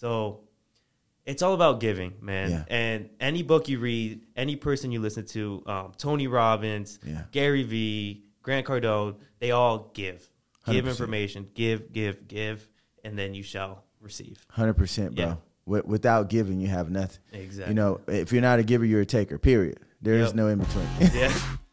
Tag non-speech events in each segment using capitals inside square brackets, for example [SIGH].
So it's all about giving, man. Yeah. And any book you read, any person you listen to, um, Tony Robbins, Yeah. Gary Vee, Grant Cardone, they all give. Give 100%. information, give, give, give, and then you shall receive. Hundred percent, bro. Yeah. Wi- Without giving, you have nothing. Exactly. You know, if you're not a giver, you're a taker. Period. There is Yep. no in between. Yeah. [LAUGHS]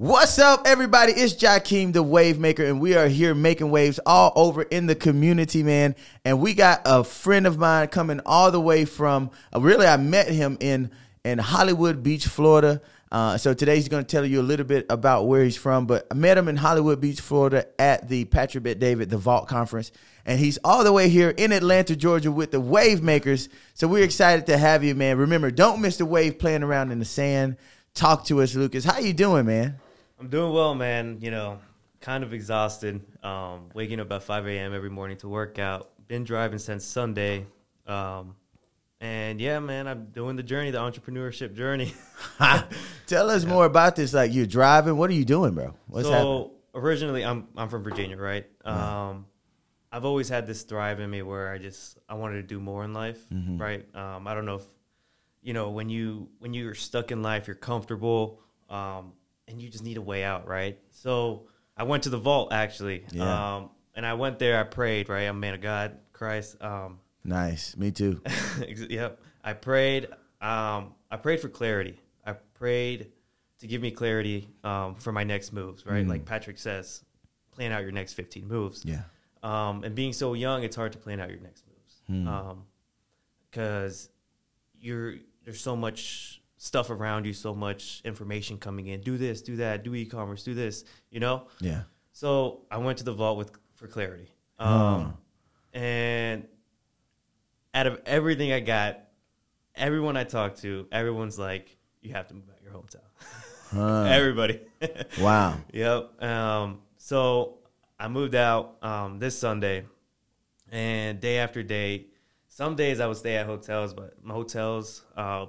What's up, everybody? It's Jikeme, the Wave Maker, and we are here making waves all over in the community, man. And we got a friend of mine coming all the way from. Uh, really, I met him in in Hollywood Beach, Florida. Uh, so today he's going to tell you a little bit about where he's from. But I met him in Hollywood Beach, Florida, at the Patrick Bet David, the Vault Conference, and he's all the way here in Atlanta, Georgia, with the Wave Makers. So we're excited to have you, man. Remember, don't miss the wave playing around in the sand. Talk to us, Lukas. How you doing, man? I'm doing well, man. You know, kind of exhausted. Um, waking up at 5 a.m. every morning to work out. Been driving since Sunday. Um, and yeah, man, I'm doing the journey, the entrepreneurship journey. [LAUGHS] Tell us more about this. Like you're driving. What are you doing, bro? What's so happening? originally, I'm I'm from Virginia, right? Um, I've always had this drive in me where I just I wanted to do more in life, Mm-hmm. right? Um, I don't know if you know when you when you're stuck in life, you're comfortable, um, and you just need a way out, right? So I went to the vault actually, Yeah. um, and I went there. I prayed, right? I'm a man of God, Christ. Um, Nice. Me too. [LAUGHS] Yep. I prayed. Um, I prayed for clarity. I prayed to give me clarity um, for my next moves. Right, Mm. like Patrick says, plan out your next fifteen moves. Yeah. Um, and being so young, it's hard to plan out your next moves Hmm. because you're there's so much stuff around you, so much information coming in. Do this, do that, do e-commerce, do this. You know. Yeah. So I went to the vault with for clarity. Huh. Um, And out of everything I got, everyone I talked to, everyone's like, "You have to move out your hometown." Huh. [LAUGHS] Everybody. [LAUGHS] wow. yep. Um, so I moved out um, this Sunday, and day after day, some days I would stay at hotels, but hotels. Uh,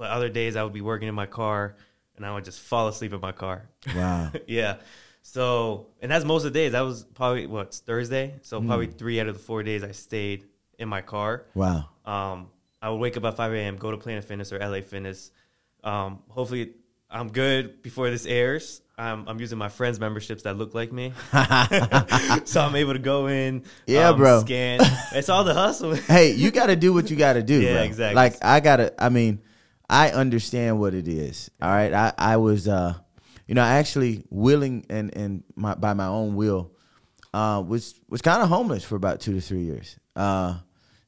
but other days I would be working in my car, and I would just fall asleep in my car. Wow. [LAUGHS] yeah. So, and that's most of the days. That was probably what's Thursday. So probably Hmm. three out of the four days I stayed in my car. Wow. Um, I would wake up at 5 a.m., go to Planet Fitness or LA Fitness. Um, hopefully, I'm good before this airs. I'm, I'm using my friends' memberships that look like me, [LAUGHS] [LAUGHS] so I'm able to go in. Yeah, um, bro. Scan. It's all the hustle. hey, you got to do what you got to do. Yeah, bro. exactly. Like I gotta. I mean, I understand what it is. All right. I I was uh, you know, actually willing and and my by my own will, uh, was was kind of homeless for about two to three years. Uh,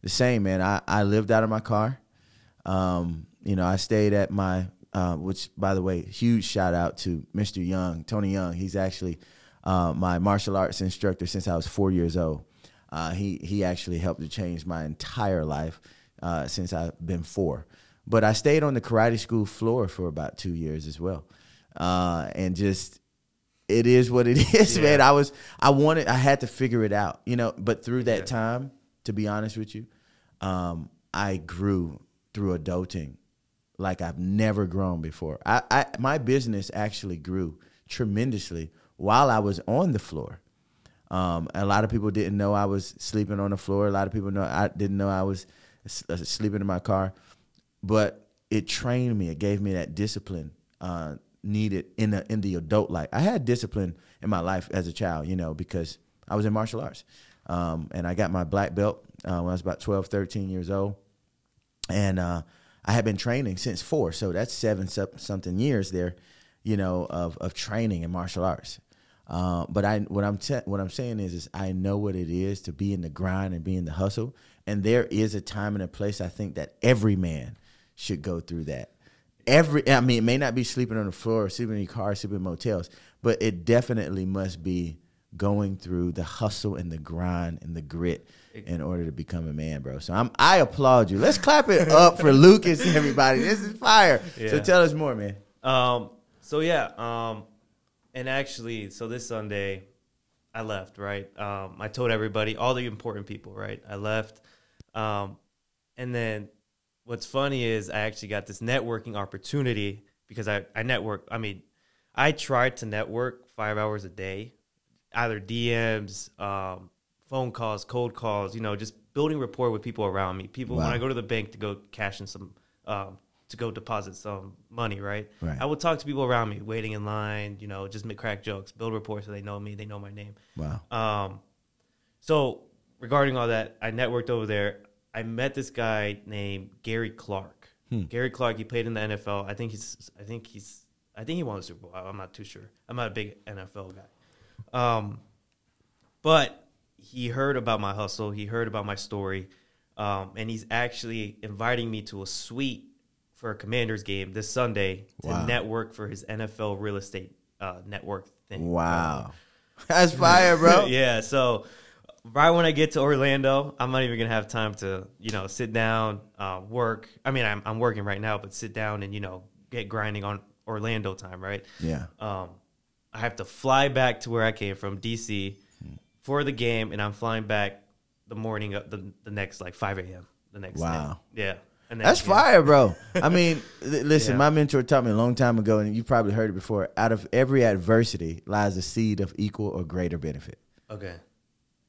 the same man. I I lived out of my car. Um, you know, I stayed at my, uh, which by the way, huge shout out to Mr. Young, Tony Young. He's actually uh, my martial arts instructor since I was four years old. Uh, he he actually helped to change my entire life uh, since I've been four. But I stayed on the karate school floor for about two years as well, uh, and just it is what it [LAUGHS] is, Yeah. man. I was I wanted I had to figure it out, you know. But through that Yeah. time, to be honest with you, um, I grew through adulting like I've never grown before. I, I my business actually grew tremendously while I was on the floor. Um, a lot of people didn't know I was sleeping on the floor. A lot of people know I didn't know I was uh, sleeping in my car, but it trained me. It gave me that discipline uh, needed in the in the adult life. I had discipline in my life as a child, you know, because I was in martial arts, um, and I got my black belt uh, when I was about 12, 13 years old and uh, I had been training since four, so that's seven something years there, you know, of of training in martial arts. Uh, but I what I'm te- what I'm saying is is I know what it is to be in the grind and be in the hustle, and there is a time and a place I think that every man should go through that. Every I mean, it may not be sleeping on the floor, or sleeping in your car, sleeping in motels, but it definitely must be going through the hustle and the grind and the grit in order to become a man, bro. So I'm I applaud you. Let's clap it [LAUGHS] up for Lukas, everybody. This is fire. So tell us more, man. Um, so yeah, um, and actually, so this Sunday, I left. Right, um, I told everybody, all the important people. Right, I left, um, and then what's funny is I actually got this networking opportunity because I I network. I mean, I tried to network five hours a day, either DMs, um, phone calls, cold calls, you know, just building rapport with people around me. People when I go to the bank to go cash in some um, to go deposit some money, right? Right. I would talk to people around me, waiting in line, you know, just make crack jokes, build rapport so they know me, they know my name. Wow. Um, so regarding all that, I networked over there. I met this guy named Gary Clark. Hmm. Gary Clark. He played in the NFL. I think he's. I think he's. I think he won the Super Bowl. I'm not too sure. I'm not a big NFL guy. Um, but he heard about my hustle. He heard about my story, um, and he's actually inviting me to a suite for a Commanders game this Sunday to Wow. network for his NFL real estate uh, network thing. Wow. That's fire, bro. [LAUGHS] yeah. So right when I get to Orlando, I'm not even gonna have time to you know sit down, uh, work. I mean, I'm I'm working right now, but sit down and you know get grinding on Orlando time, right? Yeah. Um, I have to fly back to where I came from, DC, for the game, and I'm flying back the morning of the the next like 5 a.m. the next Wow. day. Yeah. And then, That's yeah. fire, bro. I [LAUGHS] mean, li- listen, Yeah. my mentor taught me a long time ago, and you probably heard it before. Out of every adversity lies a seed of equal or greater benefit. Okay.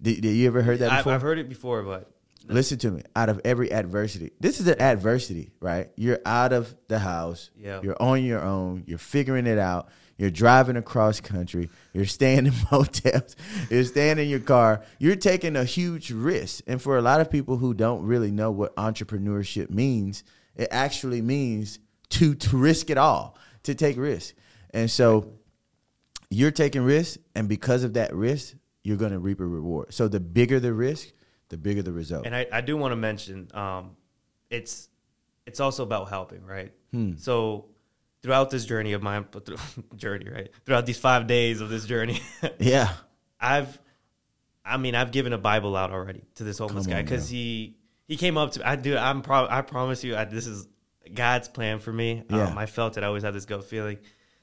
Did, did you ever heard that I've, before? I've heard it before, but Listen to me. Out of every adversity, this is an adversity, right? You're out of the house. Yeah. You're on your own. You're figuring it out. You're driving across country. You're staying in [LAUGHS] motels. You're staying in your car. You're taking a huge risk. And for a lot of people who don't really know what entrepreneurship means, it actually means to, to risk it all, to take risk. And so you're taking risks, and because of that risk, you're going to reap a reward. So the bigger the risk, the bigger the result. And I, I do want to mention, um, it's it's also about helping, right? Hmm. So throughout this journey of through, [LAUGHS] journey, right? Throughout these five days of this journey, [LAUGHS] yeah. I've, I mean, I've given a Bible out already to this homeless Come guy because he he came up to I do I'm pro, I promise you I, this is God's plan for me. Yeah. Um, I felt it. I always had this gut feeling.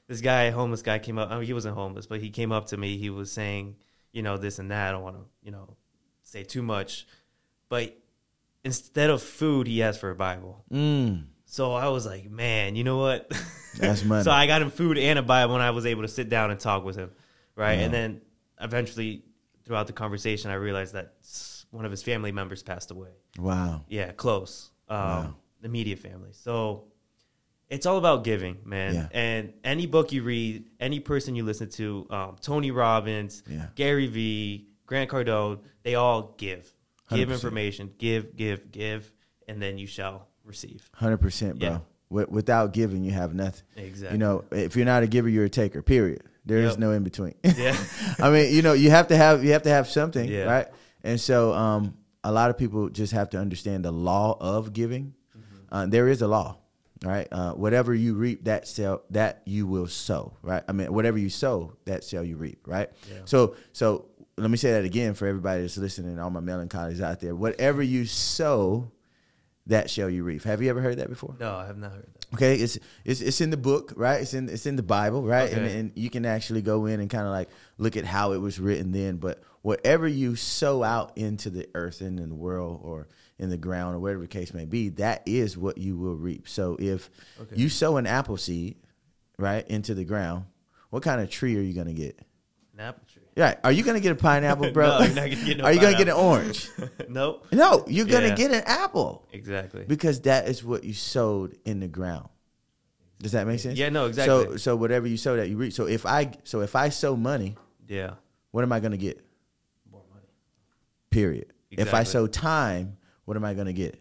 This guy, homeless guy, came up. I mean, he wasn't homeless, but he came up to me. He was saying, you know, this and that. I don't want to, you know, say too much, but instead of food, he asked for a Bible. Mm. So I was like, man, you know what? [LAUGHS] That's money. so I got him food and a Bible, and I was able to sit down and talk with him, right? Yeah. And then eventually, throughout the conversation, I realized that one of his family members passed away. Wow. Yeah, close. Um, Wow. The media family. So it's all about giving, man. Yeah. And any book you read, any person you listen to, um, Tony Robbins, Yeah. Gary Vee, Grant Cardone, they all give. Give 100%. information. Give, give, give, and then you shall receive. Hundred percent, bro. Yeah. Wi- Without giving, you have nothing. Exactly. You know, if you're not a giver, you're a taker. Period. There is Yep. no in between. Yeah. [LAUGHS] I mean, you know, you have to have you have to have something, Yeah. right? And so, um, a lot of people just have to understand the law of giving. Mm-hmm. Uh, there is a law, right? Uh, whatever you reap, that shall that you will sow, right? I mean, whatever you sow, that shall you reap, right? Yeah. So, so let me say that again for everybody that's listening, all my melancholies out there. Whatever you sow, that shall you reap. Have you ever heard that before? No, I have not heard that. Okay, it's it's it's in the book, right? It's in it's in the Bible, right? And, Okay. and you can actually go in and kind of like look at how it was written then. But whatever you sow out into the earth and in the world or in the ground or whatever the case may be, that is what you will reap. So if Okay. you sow an apple seed, right, into the ground, what kind of tree are you gonna get? An apple tree. Right? Are you gonna get a pineapple, bro? [LAUGHS] No, you're not gonna get no [LAUGHS] are you gonna get an orange? [LAUGHS] nope. No, you're gonna Yeah. get an apple Exactly. because that is what you sowed in the ground. Does that make sense? Yeah, no, exactly. so so whatever you sow that you reap. So if I so if I sow money, yeah. what am I going to get? More money. Period. If I sow time, what am I going to get?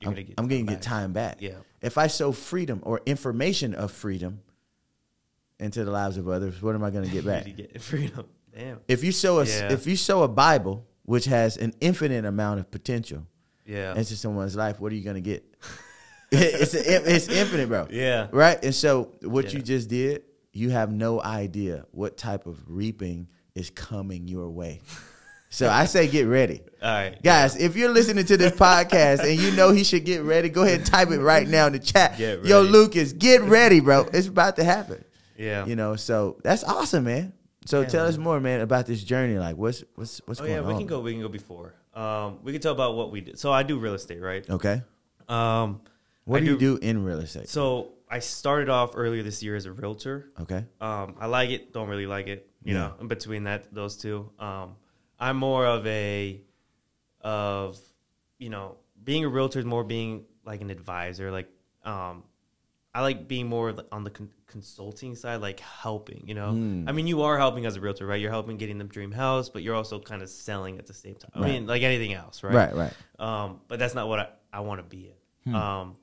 You're I'm, gonna get I'm going to get time back. Yeah. If I sow freedom or information of freedom into the lives of others, what am I going to get [LAUGHS] back? You get freedom. Damn. if you sow a Yeah. if you sow a Bible which has an infinite amount of potential Yeah. into someone's life, what are you going to get? [LAUGHS] it's a, it's infinite, bro. yeah. Right? And so what Yeah. you just did, you have no idea what type of reaping is coming your way. So I say get ready. All right. Guys, if you're listening to this podcast and you know he should get ready, go ahead and type it right now in the chat. Yo. Lukas, get ready, bro. It's about to happen. Yeah. You know, so that's awesome, man. So Yeah, tell man. us more, man, about this journey. Like what's what's what's Oh going yeah, on? Yeah, we can go. We can go before. Um, we can talk about what we did. So I do real estate, right? Okay. Um, What I do you do in real estate? So I started off earlier this year as a realtor. Okay. Um, I like it, don't really like it. You Yeah. know, in between that, those two. Um, I'm more of a of you know being a realtor is more being like an advisor. Like um, I like being more on the con- consulting side, like helping. You know, Hmm. I mean, you are helping as a realtor, right? You're helping getting them dream house, but you're also kind of selling at the same time. I Right. mean, like anything else, right? Right, right. Um, but that's not what I, I want to be in. Hmm. Um,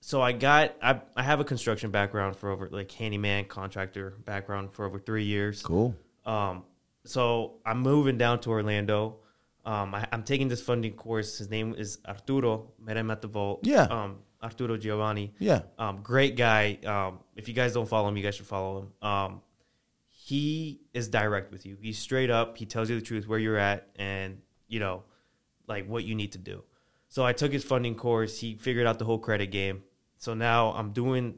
so I got I I have a construction background for over like handyman contractor background for over three years. Cool. Um, so I'm moving down to Orlando. Um, I, I'm taking this funding course. His name is Arturo. Met him at the vault. Yeah. Um, Arturo Giovanni. Yeah. Um, great guy. Um, if you guys don't follow him, you guys should follow him. Um, he is direct with you. He's straight up. He tells you the truth where you're at and you know, like what you need to do. So I took his funding course. He figured out the whole credit game. So now I'm doing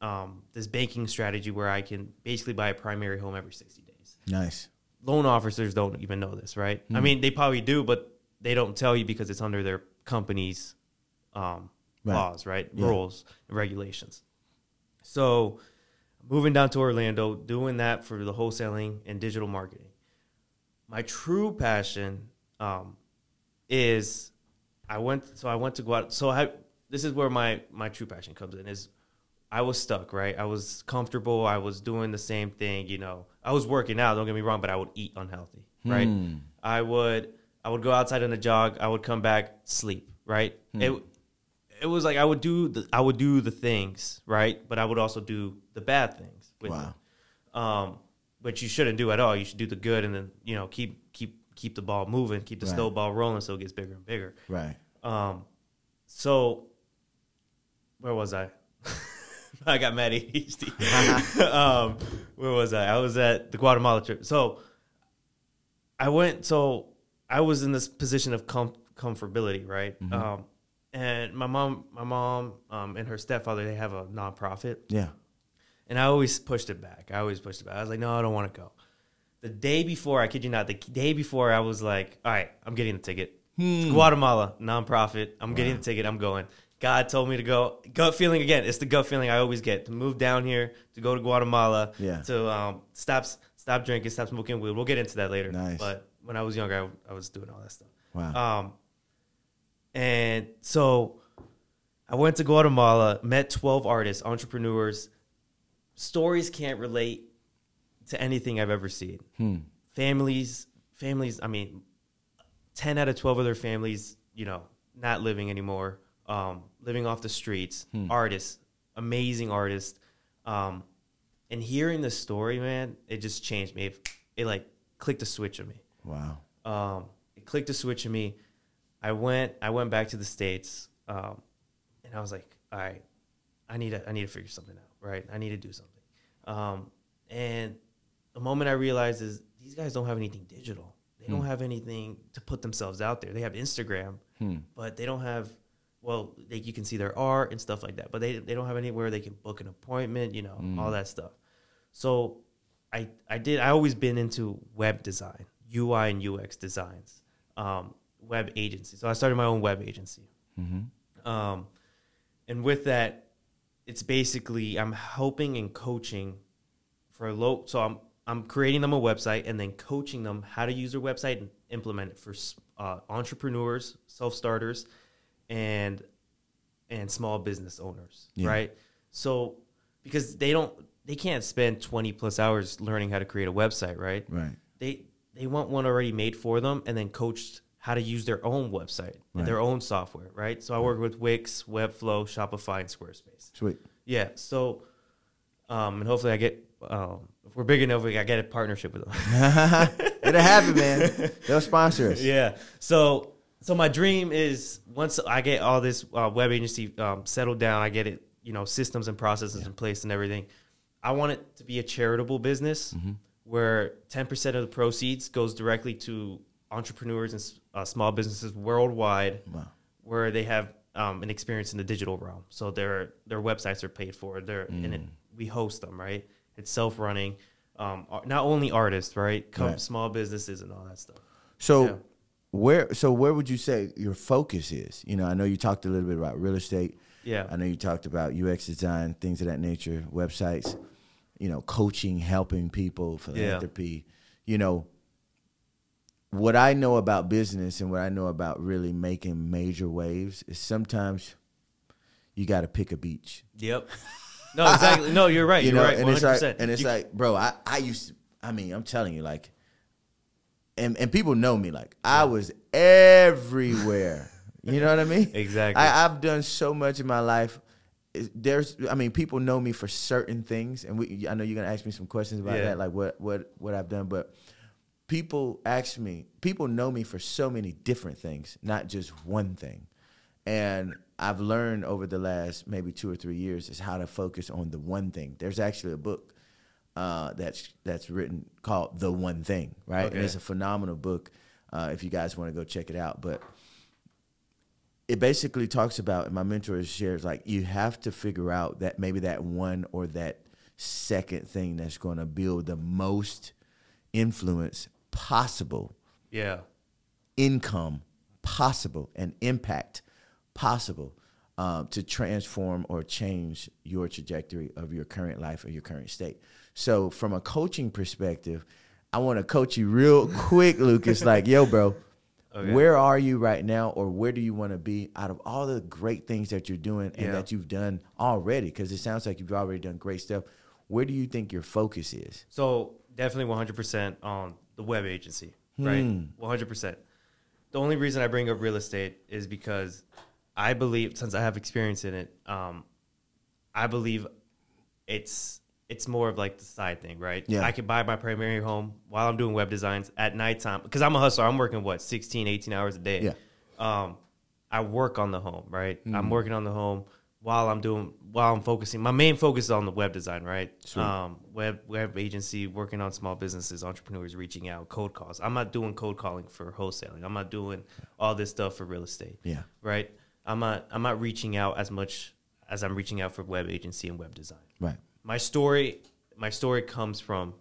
um, this banking strategy where I can basically buy a primary home every 60 days. Nice. Loan officers don't even know this, right? I mean, they probably do, but they don't tell you because it's under their company's um, Right. laws, right? Yeah. Rules and regulations. So, moving down to Orlando, doing that for the wholesaling and digital marketing. My true passion um, is I went. So I went to go out. So I. This is where my my true passion comes in. Is I was stuck, right? I was comfortable. I was doing the same thing. You know, I was working out. Don't get me wrong, but I would eat unhealthy, right? Hmm. I would I would go outside on a jog. I would come back, sleep, right? It it was like I would do the I would do the things, right? But I would also do the bad things with Wow. it. Um, which you shouldn't do at all. You should do the good and then you know keep keep keep the ball moving, keep the Right. snowball rolling, so it gets bigger and bigger. Right. Um, so where was I? [LAUGHS] I got mad ADHD. [LAUGHS] um, where was I? I was at the Guatemala trip. So I went. So I was in this position of com- comfortability, right? Um, and my mom, my mom, um, and her stepfather, they have a nonprofit, Yeah. and I always pushed it back. I always pushed it back. I was like, no, I don't want to go. The day before, I kid you not, the day before, I was like, all right, I'm getting the ticket. It's Guatemala nonprofit. I'm getting the ticket. I'm going. God told me to go. Gut feeling again. It's the gut feeling I always get to move down here to go to Guatemala. Yeah. To um, stop stop drinking, stop smoking weed. We'll get into that later. Nice. But when I was younger, I, I was doing all that stuff. Wow. Um, and so I went to Guatemala, met 12 artists, entrepreneurs. Stories can't relate to anything I've ever seen. Hmm. Families, families, I mean, 10 out of 12 of their families, you know, not living anymore, um, living off the streets, artists, amazing artists. Um, and hearing the story, man, it just changed me. It, it like clicked a switch in me Wow. um, it clicked a switch in me. I went I went back to the states, um, and I was like, all right, I need to I need to figure something out, right? I need to do something. Um, and the moment I realized is these guys don't have anything digital. They don't have anything to put themselves out there. They have Instagram, Hmm. but they don't have well, they, you can see their art and stuff like that, but they they don't have anywhere they can book an appointment, you know, all that stuff. So I I did I always been into web design, UI and UX designs, um, web agency. So I started my own web agency. Mm-hmm. Um, and with that, it's basically I'm helping and coaching for a low. So I'm I'm creating them a website and then coaching them how to use their website and implement it for uh, entrepreneurs, self starters, and and small business owners, Yeah. right? So because they don't they can't spend 20 plus hours learning how to create a website, right? Right. they they want one already made for them and then coached how to use their own website Right. and their own software, right? So I work with Wix, Webflow, Shopify, and Squarespace. Sweet. Yeah. So, um, and hopefully I get um, if we're big enough, we I get a partnership with them. [LAUGHS] It'll happen, man. They'll sponsor us. [LAUGHS] yeah. So so my dream is once I get all this uh, web agency um, settled down, I get it, you know, systems and processes in place and everything. I want it to be a charitable business Mm-hmm. where 10% of the proceeds goes directly to entrepreneurs and uh, small businesses worldwide Wow. where they have um, an experience in the digital realm. So their their websites are paid for. They're and it, Mm. we host them, right? It's self running. Um, not only artists, right? Come Right. small businesses and all that stuff. So Yeah. Where so where would you say your focus is? You know, I know you talked a little bit about real estate. Yeah. I know you talked about UX design, things of that nature, websites, you know, coaching, helping people, philanthropy. You know, what I know about business and what I know about really making major waves is sometimes you got to pick a beach. Yep. No, exactly. No, you're right. [LAUGHS] You you're know, right. and 100%. it's like, and it's You- like, bro, I, I used to, I mean, I'm telling you, like, and, and people know me, like, I was everywhere. You know what I mean? [LAUGHS] Exactly. I, I've done so much in my life. There's, I mean, people know me for certain things, and we, I know you're gonna ask me some questions about Yeah. that, like what, what, what I've done, but people ask me, people know me for so many different things, not just one thing. And I've learned over the last maybe two or three years is how to focus on the one thing. There's actually a book uh, that's that's written called The One Thing, right? And it's a phenomenal book. Uh, if you guys want to go check it out, but it basically talks about and my mentor shares like you have to figure out that maybe that one or that second thing that's going to build the most influence possible yeah. income possible and impact possible um, to transform or change your trajectory of your current life or your current state. So, from a coaching perspective, I want to coach you real quick, Lukas. Like, yo, bro, [LAUGHS] Okay. where are you right now, or where do you want to be out of all the great things that you're doing and Yeah. that you've done already? Because it sounds like you've already done great stuff. Where do you think your focus is? So definitely 100% on the web agency, right? Hmm. 100%. The only reason I bring up real estate is because I believe, since I have experience in it, um, I believe it's it's more of like the side thing, right? Yeah. I could buy my primary home while I'm doing web designs at nighttime because I'm a hustler. I'm working what 16, 18 hours a day. Yeah. Um, I work on the home, right? Mm-hmm. I'm working on the home while I'm doing while I'm focusing. My main focus is on the web design, right? Sweet. Um, web web agency, working on small businesses, entrepreneurs, reaching out, cold calls. I'm not doing cold calling for wholesaling. I'm not doing all this stuff for real estate Yeah. right? I'm not I'm not reaching out as much as I'm reaching out for web agency and web design. Right. My story my story comes from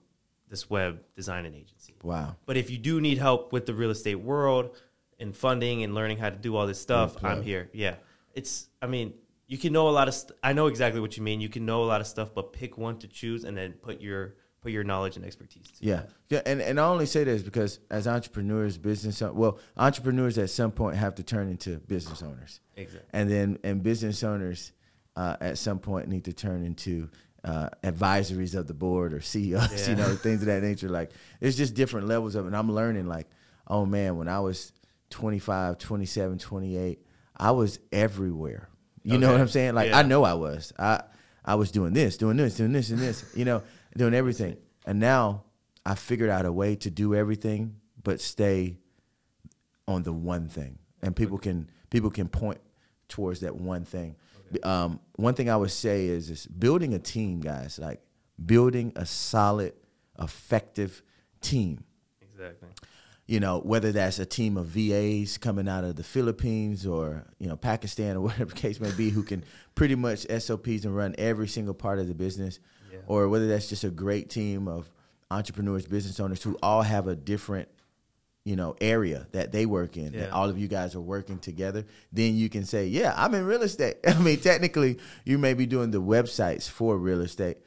this web design and agency. Wow. But if you do need help with the real estate world and funding and learning how to do all this stuff. I'm here. Yeah. It's I mean, you can know a lot of st- I know exactly what you mean. You can know a lot of stuff, but pick one to choose and then put your put your knowledge and expertise to Yeah, yeah, and and I only say this because as entrepreneurs, business well, entrepreneurs at some point have to turn into business owners, Exactly. and then and business owners uh, at some point need to turn into uh, advisories of the board or CEOs, you know, things of that nature. Like it's just different levels of it. And I'm learning like, oh man, when I was 25, 27, 28, I was everywhere. You know what I'm saying? Like Yeah. I know I was. I I was doing this, doing this, doing this and this, you know, doing everything. And now I figured out a way to do everything but stay on the one thing. And people can people can point towards that one thing. Um, one thing I would say is is building a team, guys, like building a solid, effective team Exactly. you know, whether that's a team of VAs coming out of the Philippines or, you know, Pakistan or [LAUGHS] whatever the case may be, who can pretty much SOPs and run every single part of the business, Yeah. or whether that's just a great team of entrepreneurs, business owners who all have a different, you know, area that they work in, that all of you guys are working together, then you can say, yeah, I'm in real estate. [LAUGHS] I mean, technically, you may be doing the websites for real estate,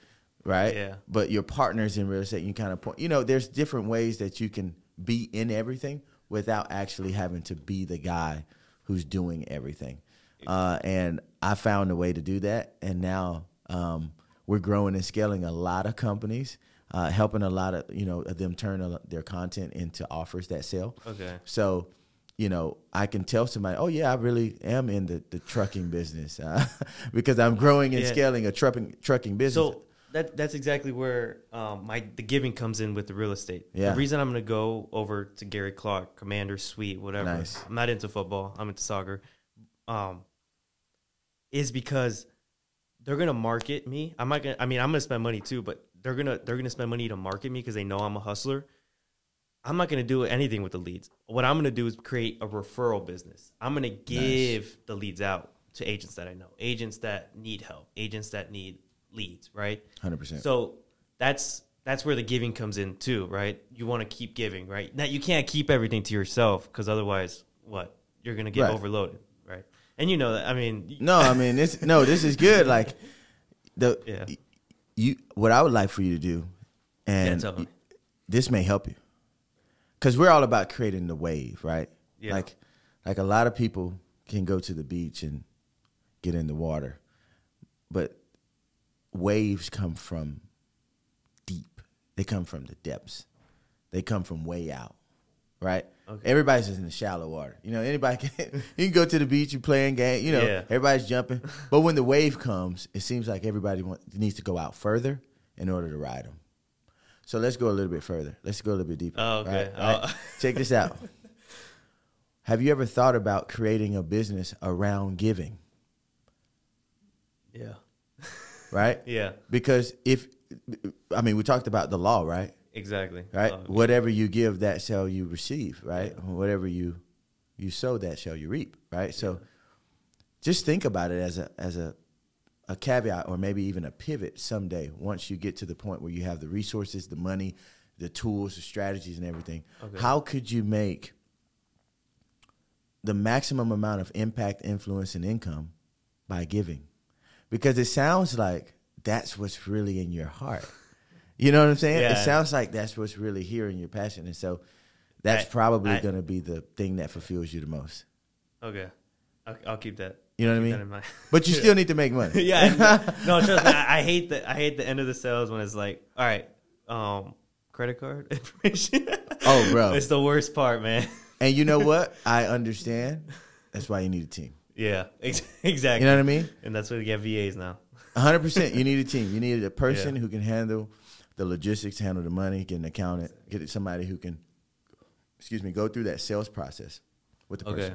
right? Yeah. But your partners in real estate, you kind of point, you know, there's different ways that you can be in everything without actually having to be the guy who's doing everything. Uh, and I found a way to do that. And now um, we're growing and scaling a lot of companies, uh, helping a lot of, you know, of them turn a, their content into offers that sell. Okay. So, you know, I can tell somebody, oh yeah, I really am in the, the trucking [LAUGHS] business uh, [LAUGHS] because I'm growing and Yeah. scaling a trucking trucking business. So that that's exactly where um, my the giving comes in with the real estate. Yeah. The reason I'm going to go over to Gary Clark, Commander Suite, whatever. Nice. I'm not into football. I'm into soccer. Um, is because they're going to market me. I'm not going. I mean, I'm going to spend money too, but they're gonna they're gonna spend money to market me because they know I'm a hustler. I'm not going to do anything with the leads. What I'm going to do is create a referral business. I'm going to give the leads out to agents that I know, agents that need help, agents that need leads, right? 100%. So that's that's where the giving comes in too, right? You want to keep giving, right? Now you can't keep everything to yourself because otherwise, what you're going to get Right. overloaded, right? And you know that. I mean, No, I mean this. No, this is good. Like the [LAUGHS] Yeah. You. What I would like for you to do, and Yeah, this may help you. because we're all about creating the wave, right? Yeah. Like, like a lot of people can go to the beach and get in the water, but waves come from deep. They come from the depths. They come from way out, right? Okay. Everybody's just in the shallow water. You know, anybody can. [LAUGHS] you can go to the beach, you playing game. You know, Yeah. everybody's jumping. But when the wave comes, it seems like everybody want, needs to go out further in order to ride them. So let's go a little bit further. Let's go a little bit deeper. Oh, okay. Right? Oh. Right? Oh. Check this out. [LAUGHS] Have you ever thought about creating a business around giving? Yeah. [LAUGHS] Right? Yeah. Because if, I mean, we talked about the law, right? Exactly. Right. Um, Whatever you give, that shall you receive. Right. Whatever you you sow, that shall you reap. Right. So, just think about it as a as a a caveat, or maybe even a pivot someday. Once you get to the point where you have the resources, the money, the tools, the strategies, and everything, Okay. how could you make the maximum amount of impact, influence, and income by giving? Because it sounds like that's what's really in your heart. You know what I'm saying? It sounds like that's what's really here in your passion. And so that's I- probably going to be the thing that fulfills you the most. Okay. I'll, I'll keep that. You know what I mean? [LAUGHS] But you still need to make [LAUGHS] money. yeah. No, trust me. [LAUGHS] I, I hate the I hate the end of the sales when it's like, all right, um, credit card information. Oh, bro. it's the worst part, man. And you know what? I understand. That's why you need a team. Yeah, ex- exactly. You know what I mean? And that's why we get VAs now. 100%. You need a team. You need a person Yeah. who can handle the logistics, handle the money, get an accountant, get somebody who can, excuse me, go through that sales process with the person. Okay.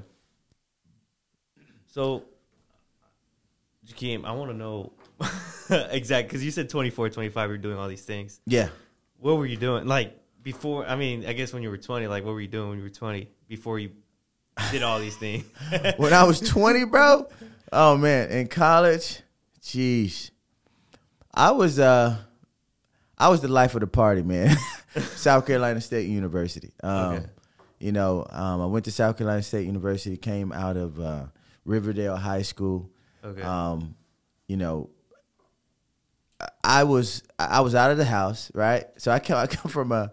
So, Jikeme, I want to know [LAUGHS] exact because you said 24, 25, you're doing all these things. Yeah. What were you doing? Like before, I mean, I guess when you were 20, like what were you doing when you were 20 before you did all these things? [LAUGHS] when I was 20, bro. Oh man, in college, jeez, I was uh, I was the life of the party, man. [LAUGHS] South Carolina State University. Um, Okay. You know, um, I went to South Carolina State University. Came out of uh, Riverdale High School. okay. Um, you know, I- was I was out of the house, right? So I come I come from a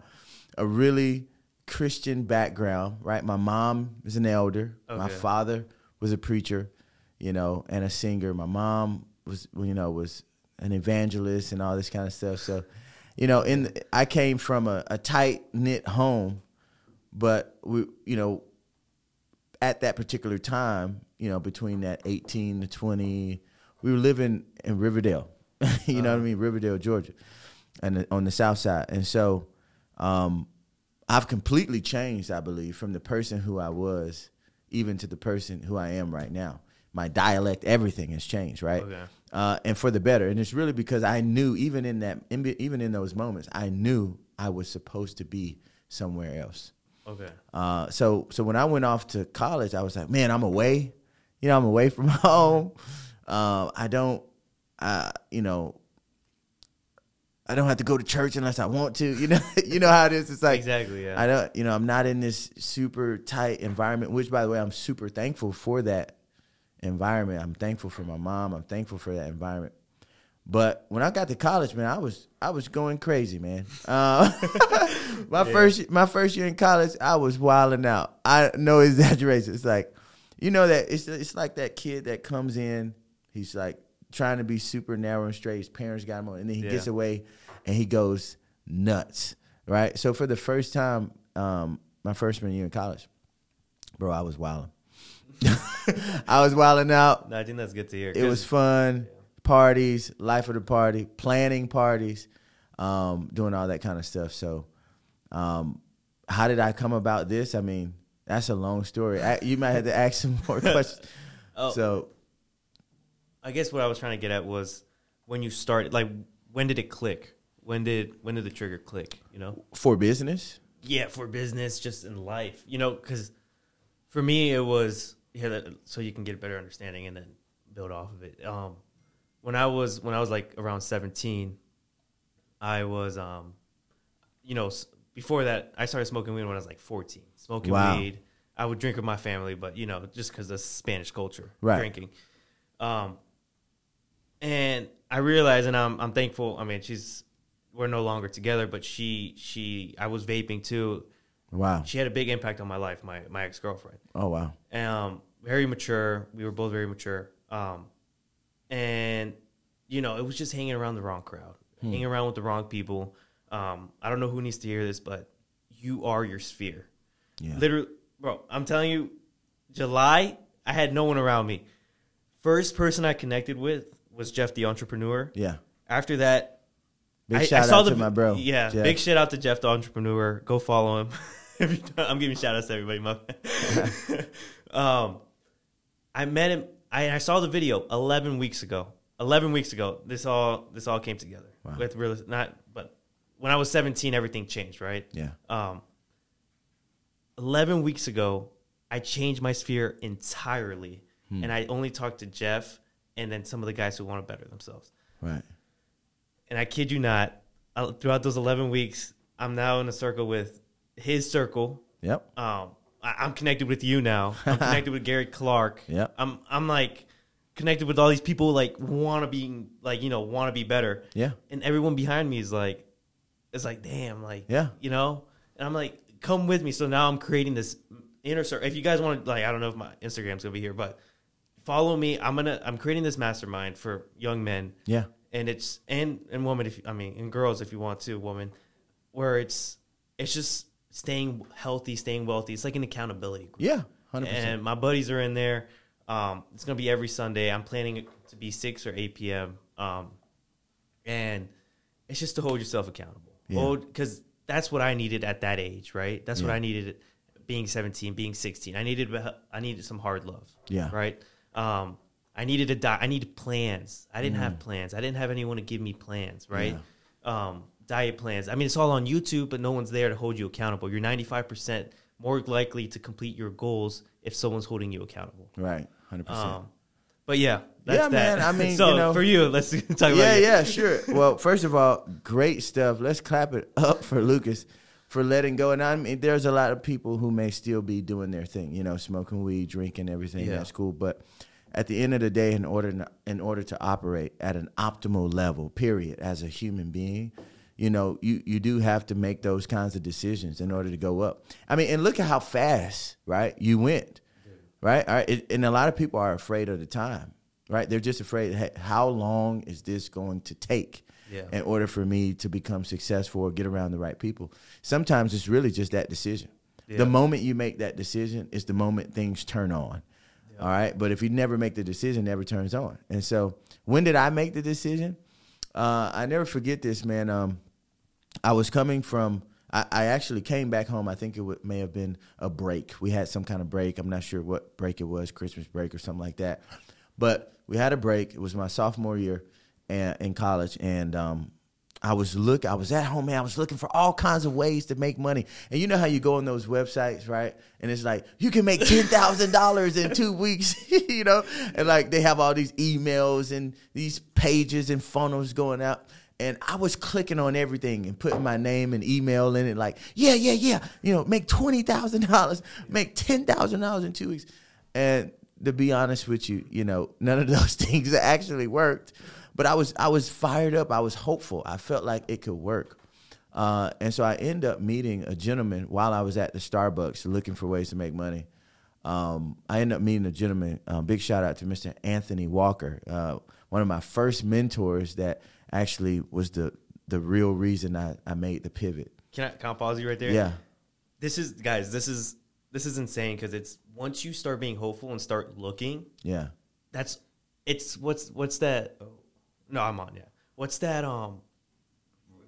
a really Christian background, right? My mom is an elder. Okay. My father was a preacher, you know, and a singer. My mom was you know was an evangelist and all this kind of stuff. So, you know, in I came from a, a tight knit home, but we you know at that particular time, you know, between that 18 to 20, we were living in Riverdale. [LAUGHS] you know what I mean? Riverdale, Georgia, and on the south side. And so um, I've completely changed, I believe, from the person who I was even to the person who I am right now. My dialect, everything has changed, right? Okay. Uh, and for the better. And it's really because I knew, even in that, in, even in those moments, I knew I was supposed to be somewhere else. okay. Uh, so so when I went off to college, I was like, man, I'm away. You know, I'm away from [LAUGHS] home. Um, I don't, uh, you know, I don't have to go to church unless I want to. [LAUGHS] You know, you know how it is. It's like Exactly, yeah. I don't, you know, I'm not in this super tight environment. Which, by the way, I'm super thankful for that environment. I'm thankful for my mom. I'm thankful for that environment. But when I got to college, man, I was I was going crazy, man. Uh, [LAUGHS] my first my first year in college, I was wilding out. I no [LAUGHS] exaggeration. It's like, you know that it's it's like that kid that comes in. He's like trying to be super narrow and straight. His parents got him on, and then he Yeah. gets away, and he goes nuts, right? So for the first time, um, my freshman year in college, bro, I was wilding. [LAUGHS] I was wilding out. No, I think that's good to hear. It was fun. Parties, life of the party, planning parties, um, doing all that kind of stuff. So, um, how did I come about this? I mean, that's a long story. I, you might have to ask some more [LAUGHS] questions. Oh. So, I guess what I was trying to get at was when you started, like, when did it click? When did when did the trigger click? You know? for business, Yeah, for business, just in life, you know, because for me it was yeah, that, so you can get a better understanding and then build off of it. Um, when I was when I was like around seventeen, I was um, you know, before that I started smoking weed when I was like fourteen. Smoking Wow. weed, I would drink with my family, but you know, just because of Spanish culture, Right. drinking. Um, and I realized, and I'm I'm thankful. I mean, she's we're no longer together, but she she I was vaping too, Wow. She had a big impact on my life. My my ex girlfriend. Oh wow. Um, very mature. We were both very mature. Um, and you know, it was just hanging around the wrong crowd, hanging around with the wrong people. Um, I don't know who needs to hear this, but you are your sphere. Yeah. Literally, bro. I'm telling you, July, I had no one around me. First person I connected with was Jeff, the entrepreneur. Yeah. After that, Big I, shout I saw out the, to my bro. Yeah, Jeff. big shout out to Jeff, the entrepreneur. Go follow him. [LAUGHS] [LAUGHS] If you don't- I'm giving shout outs to everybody. My [LAUGHS] um, I met him. I, I saw the video 11 weeks ago. 11 weeks ago, this all this all came together. Wow. With real, not, but when I was 17, everything changed, right? Yeah. Um, 11 weeks ago, I changed my sphere entirely, Hmm. and I only talked to Jeff and then some of the guys who want to better themselves Right. and I kid you not, uh, throughout those 11 weeks, I'm now in a circle with his circle. Yep. Um, I, I'm connected with you now. I'm [LAUGHS] connected with Gary Clark. Yep. I'm I'm like connected with all these people like want to be like you know want to be better. Yeah. And everyone behind me is like, it's like damn like Yeah. you know. And I'm like, come with me. So now I'm creating this inner circle. If you guys want to like, I don't know if my Instagram's gonna be here, but follow me. I'm gonna I'm creating this mastermind for young men Yeah. and it's and and women if I mean and girls if you want to woman where it's it's just staying healthy, staying wealthy. It's like an accountability group. Yeah. Hundred percent. And my buddies are in there. Um, it's gonna be every Sunday. I'm planning it to be six or eight p.m. Um, and it's just to hold yourself accountable. Yeah. Because that's what I needed at that age, right? That's what I needed being 17, being 16. I needed I needed some hard love. Yeah. Right. Um, I needed a di- I needed plans. I didn't have plans. I didn't have anyone to give me plans. Right. Um, diet plans. I mean, it's all on YouTube, but no one's there to hold you accountable. You're 95 percent more likely to complete your goals if someone's holding you accountable. Right. Hundred percent. Um, but yeah, that's Yeah, that. man, I mean, [LAUGHS] so you know- for you, let's [LAUGHS] talk about Yeah, yeah, sure. Well, first of all, great stuff. Let's clap it up for Lukas for letting go. And I mean, there's a lot of people who may still be doing their thing, you know, smoking weed, drinking, everything. Yeah. That's cool. But at the end of the day, in order in order to operate at an optimal level, period, as a human being, you know, you you do have to make those kinds of decisions in order to go up. I mean, and look at how fast, right? You went, right? All right. It, and a lot of people are afraid of the time, right? They're just afraid. Hey, how long is this going to take? Yeah. in order for me to become successful or get around the right people. Sometimes it's really just that decision. Yeah. The moment you make that decision is the moment things turn on. All right. But if you never make the decision, it never turns on. And so when did I make the decision? Uh, I never forget this, man. Um, I was coming from. I, actually came back home. I think it may have been a break. We had some kind of break. I'm not sure what break it was, Christmas break or something like that. But we had a break. It was my sophomore year and, in college, and um, I was look. I was at home, man. I was looking for all kinds of ways to make money. And you know how you go on those websites, right? And it's like you can make ten thousand dollars in two weeks, [LAUGHS] you know. And like they have all these emails and these pages and funnels going out. And I was clicking on everything and putting my name and email in it, like, yeah, yeah, yeah, you know, make twenty thousand dollars, [LAUGHS] make ten thousand dollars in two weeks. And to be honest with you, you know, none of those [LAUGHS] things actually worked. But I was I was fired up. I was hopeful. I felt like it could work. Uh, and so I end up meeting a gentleman while I was at the Starbucks looking for ways to make money. Um, I end up meeting a gentleman. Uh, big shout out to Mr. Anthony Walker, uh, one of my first mentors that actually was the the real reason I, I made the pivot. Can I, can I pause you right there? Yeah, This is guys. This is this is insane because it's once you start being hopeful and start looking, yeah, that's it's what's what's that? Oh, no, I'm on. Yeah, what's that? Um,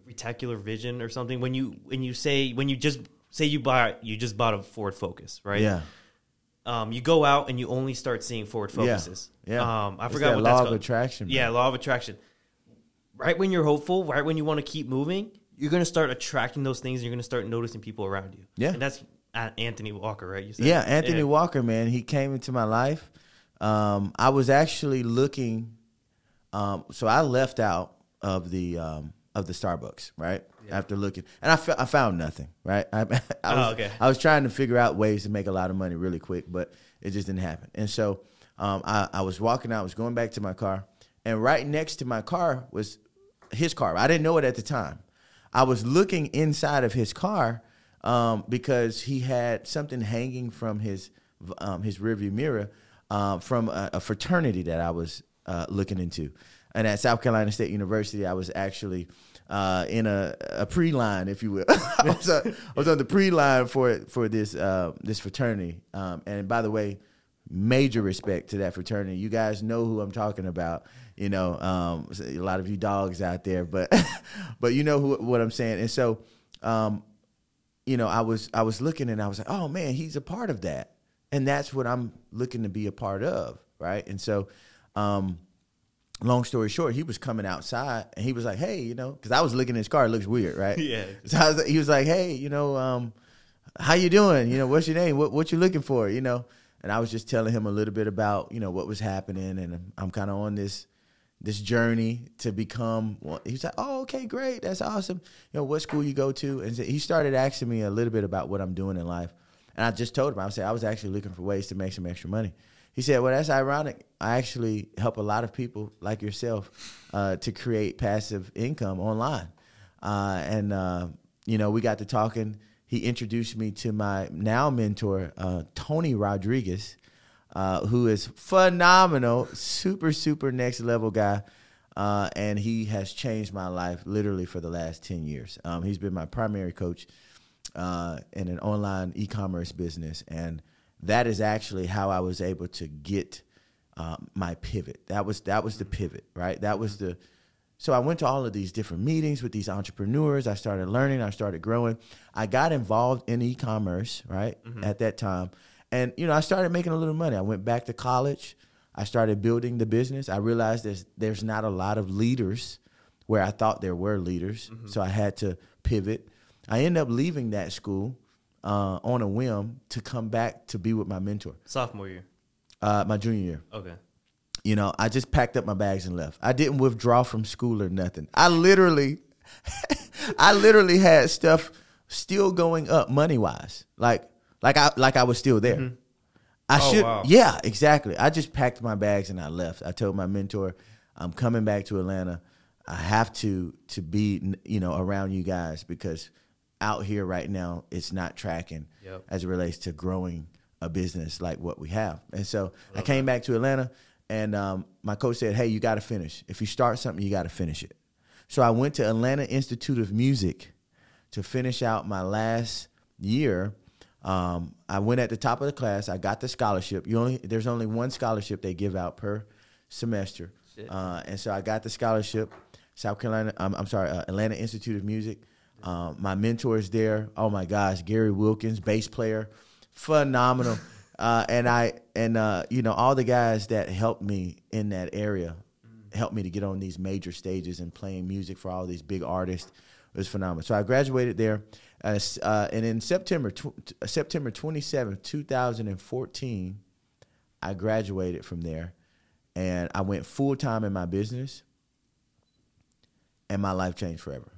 reticular vision or something. When you when you say when you just say you buy you just bought a Ford Focus, right? yeah, Um, you go out and you only start seeing Ford Focuses. yeah. Um, I It's forgot that what law that's of attraction. man. Yeah, law of attraction. Right when you're hopeful, right when you want to keep moving, you're going to start attracting those things. And you're going to start noticing people around you. Yeah. and that's Anthony Walker, right? You said Yeah, Anthony Walker, man, he came into my life. Um, I was actually looking. Um, so I left out of the um, of the Starbucks, right? After looking, and I, I found nothing, right? [LAUGHS] I, I Oh, was, okay. I was trying to figure out ways to make a lot of money really quick, but it just didn't happen. And so um, I, I was walking out, I was going back to my car, and right next to my car was his car. I didn't know it at the time. I was looking inside of his car um, because he had something hanging from his um, his rearview mirror uh, from a, a, fraternity that I was uh, looking into, and at South Carolina State University, I was actually uh, in a, a pre line, if you will. [LAUGHS] I, was, uh, I, was, on the pre line for for this uh, this fraternity. Um, and by the way, major respect to that fraternity. You guys know who I'm talking about. You know, um, a lot of you dogs out there, but [LAUGHS] but you know who, what I'm saying. And so, um, you know, I was I was looking and I was like, oh man, he's a part of that, and that's what I'm looking to be a part of, right? And so. Um, long story short, he was coming outside and he was like, "Hey, you know," because I was looking at his car. It looks weird, right? [LAUGHS] Yeah. So was, he was like, "Hey, you know, um, how you doing? You know, what's your name? What what you looking for? You know?" And I was just telling him a little bit about you know what was happening, and I'm, I'm kind of on this this journey to become. He's like, "Oh, okay, great, that's awesome. You know, what school you go to?" And so he started asking me a little bit about what I'm doing in life, and I just told him I said I was actually looking for ways to make some extra money. He said, "Well, that's ironic. I actually help a lot of people like yourself uh, to create passive income online." Uh, and uh, you know, we got to talking. He introduced me to my now mentor, uh, Tony Rodriguez, uh, who is phenomenal, super, super next level guy. Uh, and he has changed my life literally for the last 10 years. Um, he's been my primary coach in an online e commerce business. And that is actually how I was able to get um, my pivot. That was that was the pivot, right? That was the. So I went to all of these different meetings with these entrepreneurs. I started learning. I started growing. I got involved in e-commerce, right, mm-hmm. at that time, and you know I started making a little money. I went back to college. I started building the business. I realized there's there's not a lot of leaders where I thought there were leaders, mm-hmm. so I had to pivot. I ended up leaving that school uh, on a whim to come back to be with my mentor. Sophomore year. Uh, my junior year. Okay. You know, I just packed up my bags and left. I didn't withdraw from school or nothing. I literally, [LAUGHS] I literally had stuff still going up money wise. Like, like I, like I was still there. Mm-hmm. I oh, should, wow. yeah, exactly. I just packed my bags and I left. I told my mentor, I'm coming back to Atlanta. I have to to be, you know, around you guys because out here right now, it's not tracking yep. as it relates to growing a business like what we have. And so I, I came that. back to Atlanta, and um, my coach said, "Hey, you got to finish. If you start something, you got to finish it." So I went to Atlanta Institute of Music to finish out my last year. Um, I went at the top of the class. I got the scholarship. You only there's only one scholarship they give out per semester, uh, and so I got the scholarship. South Carolina, um, I'm sorry, uh, Atlanta Institute of Music. Um, my mentor is there. Oh my gosh, Gary Wilkins, bass player, phenomenal. [LAUGHS] Uh, and I and uh, you know all the guys that helped me in that area helped me to get on these major stages and playing music for all these big artists. It was phenomenal. So I graduated there, uh, uh and in September tw- September two thousand and fourteen, I graduated from there, and I went full time in my business, and my life changed forever.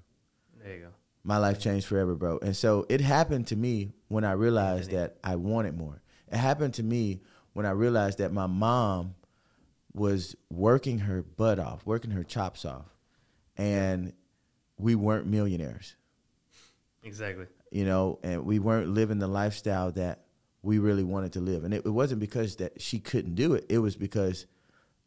There you go my life changed forever, bro. And so it happened to me when I realized that I wanted more. It happened to me when I realized that my mom was working her butt off, working her chops off, and we weren't millionaires. Exactly. You know, and we weren't living the lifestyle that we really wanted to live. And it, it wasn't because that she couldn't do it. It was because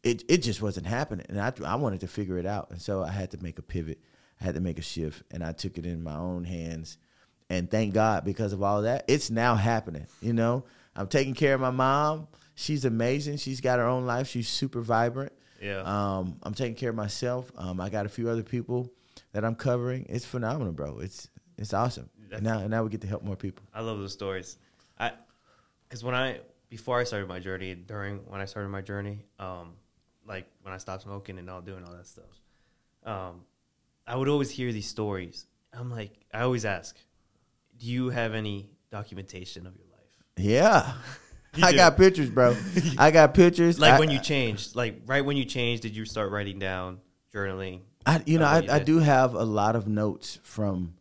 it it just wasn't happening. And I I wanted to figure it out. And so I had to make a pivot. I had to make a shift, and I took it in my own hands. And thank God because of all that, it's now happening. You know, I'm taking care of my mom. She's amazing. She's got her own life. She's super vibrant. Yeah. Um, I'm taking care of myself. Um, I got a few other people that I'm covering. It's phenomenal, bro. It's it's awesome. And now now we get to help more people. I love those stories. I because when I before I started my journey, during when I started my journey, um, like when I stopped smoking and all doing all that stuff, um, I would always hear these stories. I'm like, I always ask, do you have any documentation of your life? Yeah. [LAUGHS] I got pictures, bro. [LAUGHS] I got pictures. Like I, when you changed, like right when you changed, did you start writing down, journaling? I, you know, I, you I do have a lot of notes from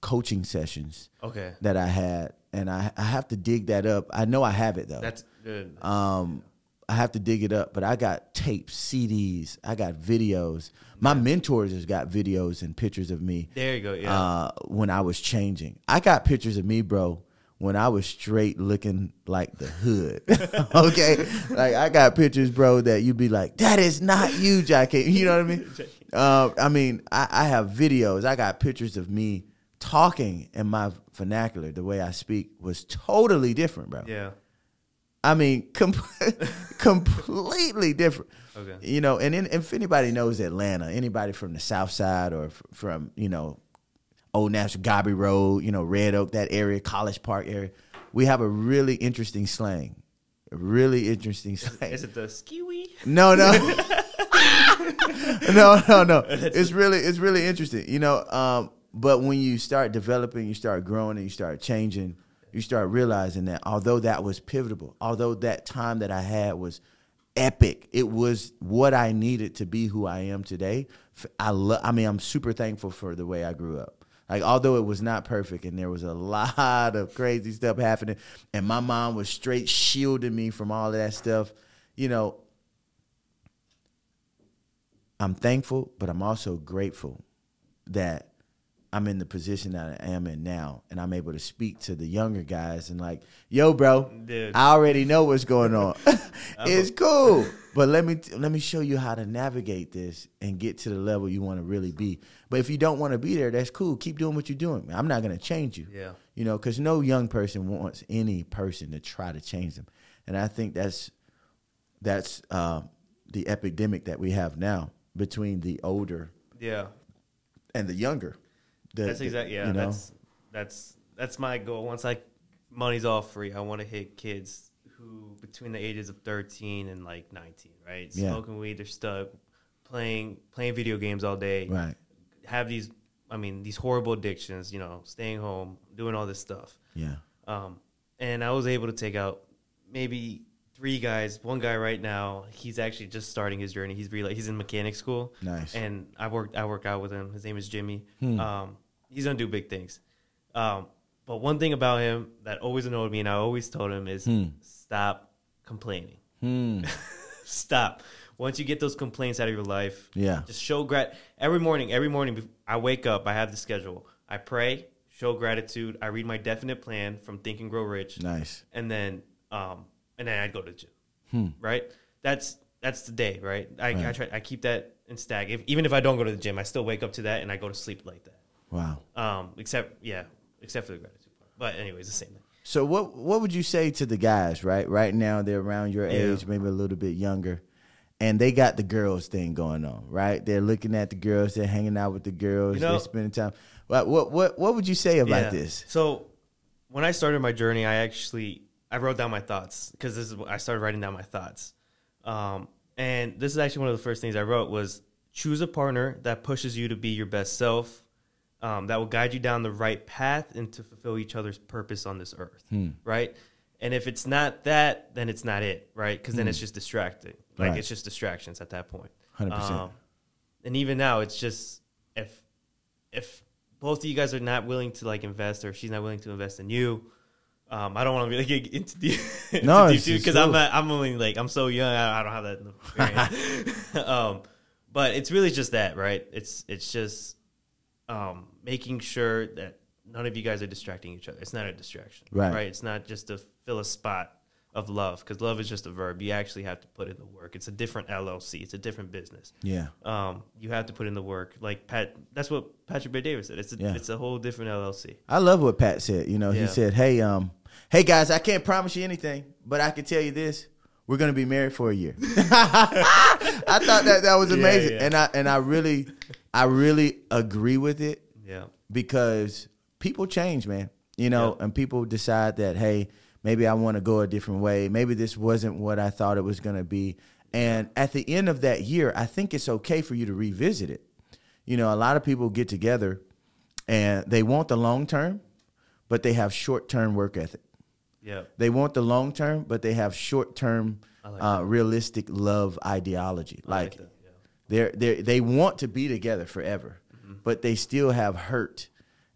coaching sessions. Okay. That I had, and I I have to dig that up. I know I have it though. That's good. Um, I have to dig it up, but I got tapes, CDs, I got videos. My mentors has got videos and pictures of me There you go. Yeah. uh, when I was changing. I got pictures of me, bro, when I was straight looking like the hood. [LAUGHS] okay, like I got pictures, bro, that you'd be like, "That is not you, Jackie." You know what I mean? [LAUGHS] Uh, I mean, I, I have videos. I got pictures of me talking in my vernacular. The way I speak was totally different, bro. yeah. I mean, [LAUGHS] com- [LAUGHS] completely different. Okay. You know, and in, if anybody knows Atlanta, anybody from the South Side or f- from you know, Old National Godby Road, you know, Red Oak, that area, College Park area, we have a really interesting slang. A really interesting slang. Is it the [LAUGHS] skiwi? No, no. no, no, no. It's really it's really interesting. You know, um, but when you start developing, you start growing and you start changing, you start realizing that although that was pivotal, although that time that I had was epic, it was what I needed to be who I am today. I love I mean, I'm super thankful for the way I grew up. Like although it was not perfect and there was a lot of crazy stuff happening and my mom was straight shielding me from all of that stuff, you know, I'm thankful, but I'm also grateful that I'm in the position that I am in now, and I'm able to speak to the younger guys and like, yo, bro, Dude. I already know what's going on. [LAUGHS] [LAUGHS] it's cool, [LAUGHS] but let me let me show you how to navigate this and get to the level you want to really be. But if you don't want to be there, that's cool. Keep doing what you're doing. I'm not gonna change you. Yeah. You know, because no young person wants any person to try to change them, and I think that's that's uh, the epidemic that we have now between the older Yeah. and the younger. The- That's exactly yeah. you know? That's that's that's my goal. Once I money's all free, I want to hit kids who between the ages of thirteen and like nineteen, right? Yeah. Smoking weed, they're stuck, playing playing video games all day, right. have these I mean these horrible addictions, you know, staying home, doing all this stuff. Yeah. Um, and I was able to take out maybe three guys. One guy right now, he's actually just starting his journey. He's really he's in mechanic school. Nice. And I work I work out with him. His name is Jimmy. Hmm. Um, he's gonna do big things. Um, but one thing about him that always annoyed me, and I always told him, is Hmm. stop complaining. Hmm. [LAUGHS] stop. Once you get those complaints out of your life, Yeah. just show grat. Every morning, every morning, I wake up. I have the schedule. I pray, show gratitude. I read my definite plan from Think and Grow Rich, Nice. and then, um, and then I go to the gym. Hmm. Right. That's that's the day. Right. I, I try. I keep that in stag. If, even if I don't go to the gym, I still wake up to that and I go to sleep like that. Wow. Um, except yeah, except for the gratitude part. But anyways, the same thing. So what what would you say to the guys, right? Right now they're around your Yeah. age, maybe a little bit younger. And they got the girls thing going on, right? They're looking at the girls, they're hanging out with the girls, You know- they're spending time. What what what what would you say about Yeah. this? So when I started my journey, I actually I wrote down my thoughts because this is I started writing down my thoughts. Um, and this is actually one of the first things I wrote was choose a partner that pushes you to be your best self, um, that will guide you down the right path and to fulfill each other's purpose on this earth, Hmm. right? And if it's not that, then it's not it, right? Because then it's just distracting. Like Hmm. Right. it's just distractions at that point. 100%. Um, and even now, it's just if if both of you guys are not willing to like invest, or if she's not willing to invest in you, um, I don't want to really get into deep [LAUGHS] No, because I'm not, I'm only like I'm so young. I, I don't have that experience. [LAUGHS] [LAUGHS] um, but it's really just that, right? It's it's just um, making sure that none of you guys are distracting each other. It's not a distraction, Right. Right? It's not just to fill a spot of love because love is just a verb. You actually have to put in the work. It's a different LLC. It's a different business Yeah. um, you have to put in the work. Like Pat, that's what Patrick Bet-David said. It's a, Yeah. it's a whole different LLC. I love what Pat said. You know, he said, "Hey, um, hey guys, I can't promise you anything, but I can tell you this: we're gonna be married for a year." [LAUGHS] I thought that that was [LAUGHS] Yeah, amazing, yeah. and I and I really, I really agree with it Yeah, because people change, man. You know, Yeah. and people decide that, hey, maybe I want to go a different way. Maybe this wasn't what I thought it was gonna be. And at the end of that year, I think it's okay for you to revisit it. You know, a lot of people get together and they want the long term, but they have short term work ethic. yeah, They want the long term, but they have short term, like uh, realistic love ideology. I Like, that, yeah. they're they they want to be together forever. But they still have hurt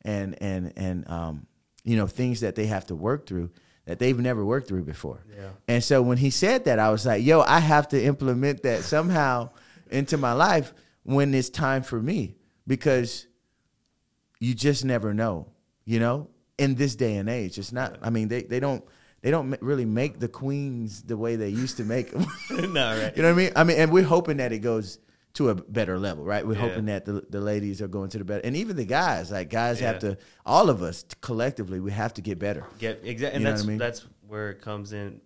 and and and um, you know things that they have to work through that they've never worked through before. Yeah. And so when he said that, I was like, yo, I have to implement that somehow into my life when it's time for me because you just never know, you know, in this day and age. It's not, I mean, they, they don't. They don't really make the queens the way they used to make them. [LAUGHS] no, right. [LAUGHS] You know what I mean? I mean, and we're hoping that it goes to a better level, right? We're Yeah. hoping that the the ladies are going to the better, and even the guys. Like guys have to, all of us collectively, we have to get better. Get exactly, and that's I mean? that's where it comes in.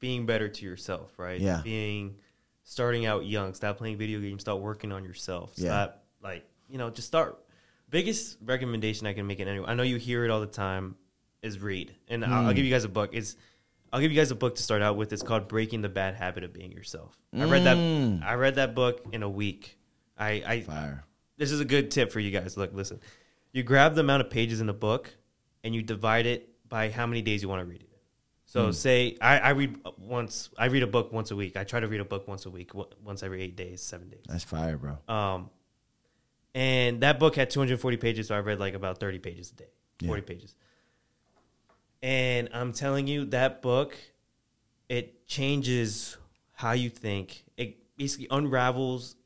Being better to yourself, right? Yeah. Being starting out young. Stop playing video games. Start working on yourself. Yeah. Stop like you know just start. Biggest recommendation I can make it anyway. I know you hear it all the time. Is read, and I'll, Hmm. I'll give you guys a book. It's I'll give you guys a book to start out with. It's called Breaking the Bad Habit of Being Yourself. I read that. Mm. I read that book in a week. I, I Fire. this is a good tip for you guys. Look, listen. You grab the amount of pages in the book and you divide it by how many days you want to read it. So say I, I read once. I read a book once a week. I try to read a book once a week, w- once every eight days, seven days. That's fire, bro. Um, and that book had 240 pages, so I read like about 30 pages a day, Yeah. 40 pages. And I'm telling you, that book, it changes how you think. It basically unravels.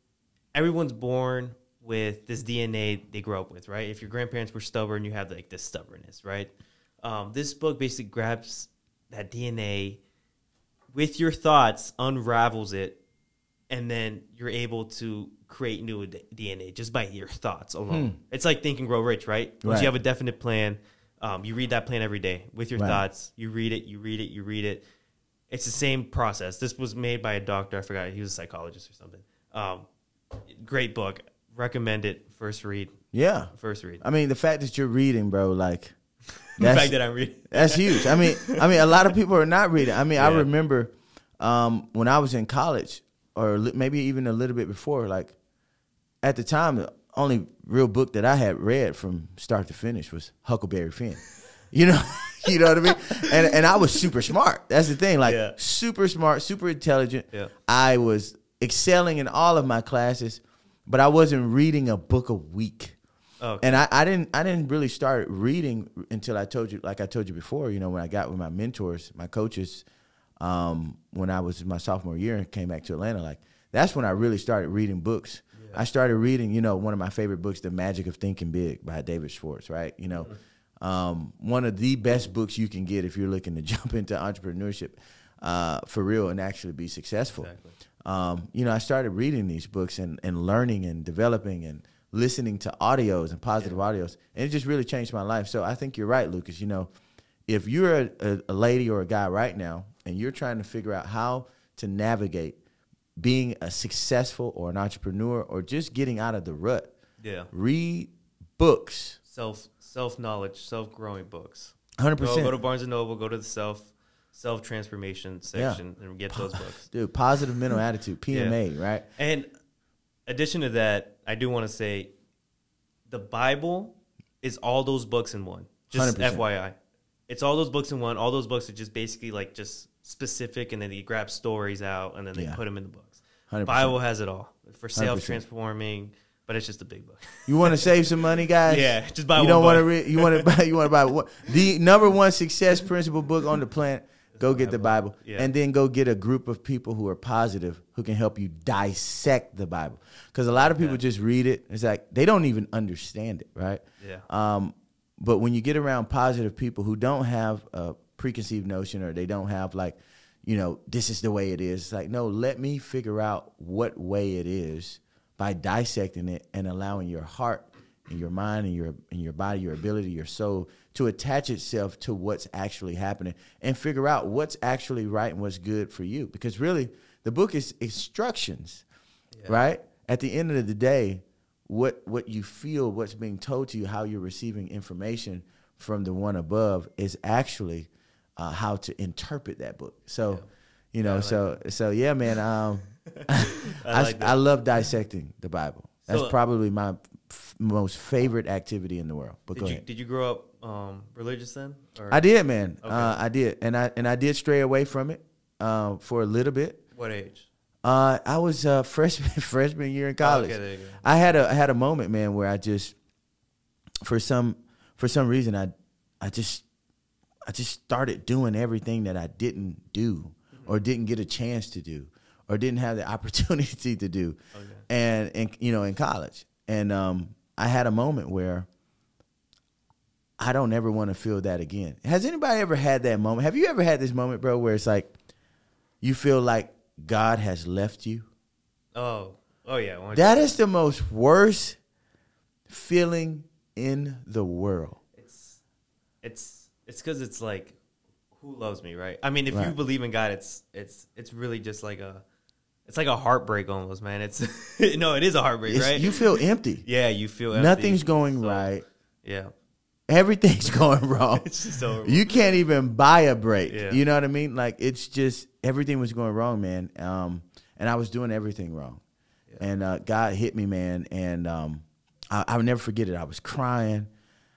Everyone's born with this DNA they grow up with, right? If your grandparents were stubborn, you have like this stubbornness, right? Um, this book basically grabs that DNA with your thoughts, unravels it, and then you're able to create new d- DNA just by your thoughts alone. It's like Think and Grow Rich, right? Once Hmm. Right. you have a definite plan, um, you read that plan every day with your thoughts. You read it, you read it, you read it. It's the same process. This was made by a doctor. I forgot. He was a psychologist or something. Um, great book. Recommend it. First read. Yeah. First read. I mean, the fact that you're reading, bro, like [LAUGHS] the fact that I'm reading. that's huge. I mean, I mean, a lot of people are not reading. I mean, I remember um, when I was in college, or maybe even a little bit before. Like at the time, only real book that I had read from start to finish was Huckleberry Finn. You know, [LAUGHS] you know what I mean. And and I was super smart. That's the thing. Like Yeah. super smart, super intelligent. Yeah. I was excelling in all of my classes, but I wasn't reading a book a week. Okay. And I, I didn't I didn't really start reading until I told you like I told you before, you know, when I got with my mentors, my coaches, um, when I was in my sophomore year and came back to Atlanta, like that's when I really started reading books. I started reading, you know, one of my favorite books, The Magic of Thinking Big by David Schwartz, right? You know, um, one of the best books you can get if you're looking to [LAUGHS] jump into entrepreneurship uh, for real and actually be successful Exactly. um, you know, I started reading these books and, and learning and developing and listening to audios and positive audios, and it just really changed my life. So I think you're right, Lukas. You know, if you're a, a lady or a guy right now and you're trying to figure out how to navigate being a successful or an entrepreneur or just getting out of the rut, yeah. read books. Self self knowledge, self growing books. Hundred Go, go to Barnes and Noble. Go to the self self transformation section and get those books. dude. Positive mental attitude, [LAUGHS] PMA, right? And addition to that, I do want to say, the Bible is all those books in one. Just 100%. FYI, it's all those books in one. All those books are just basically like just specific, and then they grab stories out and then they Yeah. put them in the books. 100%. Bible has it all for 100%. self transforming, but it's just a big book. You want to [LAUGHS] save some money, guys? Yeah, just buy You one don't want to read. You want to buy. You want to buy one, the number one success principle book on the planet. Go get the Bible, Yeah. and then go get a group of people who are positive who can help you dissect the Bible. Because a lot of people Yeah. just read it. It's like they don't even understand it, right? Yeah. Um, but when you get around positive people who don't have a preconceived notion or they don't have like, you know, this is the way it is. It's like, no, let me figure out what way it is by dissecting it and allowing your heart and your mind and your and your body, your ability, your soul to attach itself to what's actually happening and figure out what's actually right and what's good for you. Because really, the book is instructions right? At the end of the day, what what you feel, what's being told to you, how you're receiving information from the one above is actually uh, how to interpret that book. So, you know, I like so so yeah, man. Um, [LAUGHS] [LAUGHS] I I, like. I love dissecting the Bible. That's So- probably my f- most favorite activity in the world. But Did you ahead. did you grow up um, religious then? Or I did, man. Okay. Uh, I did, and I and I did stray away from it um, for a little bit. What age? Uh, I was uh, [LAUGHS] freshman freshman year in college. Oh, okay, there you go. I had a I had a moment, man, where I just for some for some reason I I just I just started doing everything that I didn't do or didn't get a chance to do or didn't have the [LAUGHS] opportunity to do. Okay. And and you know, in college. And um I had a moment where I don't ever want to feel that again. Has anybody ever had that moment? Have you ever had this moment, bro, where it's like you feel like God has left you? Oh, oh yeah. That is the most worst feeling in the world. it's it's it's because it's like who loves me, right? I mean, if you believe in God, it's it's it's really just like a it's like a heartbreak almost, man. It's [LAUGHS] no, it is a heartbreak, It's- right? You feel [LAUGHS] empty. yeah, you feel empty. Nothing's going So, right. Yeah, Everything's [LAUGHS] going wrong. it's just so You can't even buy a break. Yeah. You know what I mean? Like it's just everything was going wrong, man. Um, and I was doing everything wrong. And uh, God hit me, man. And um, I, I'll never forget it. I was crying.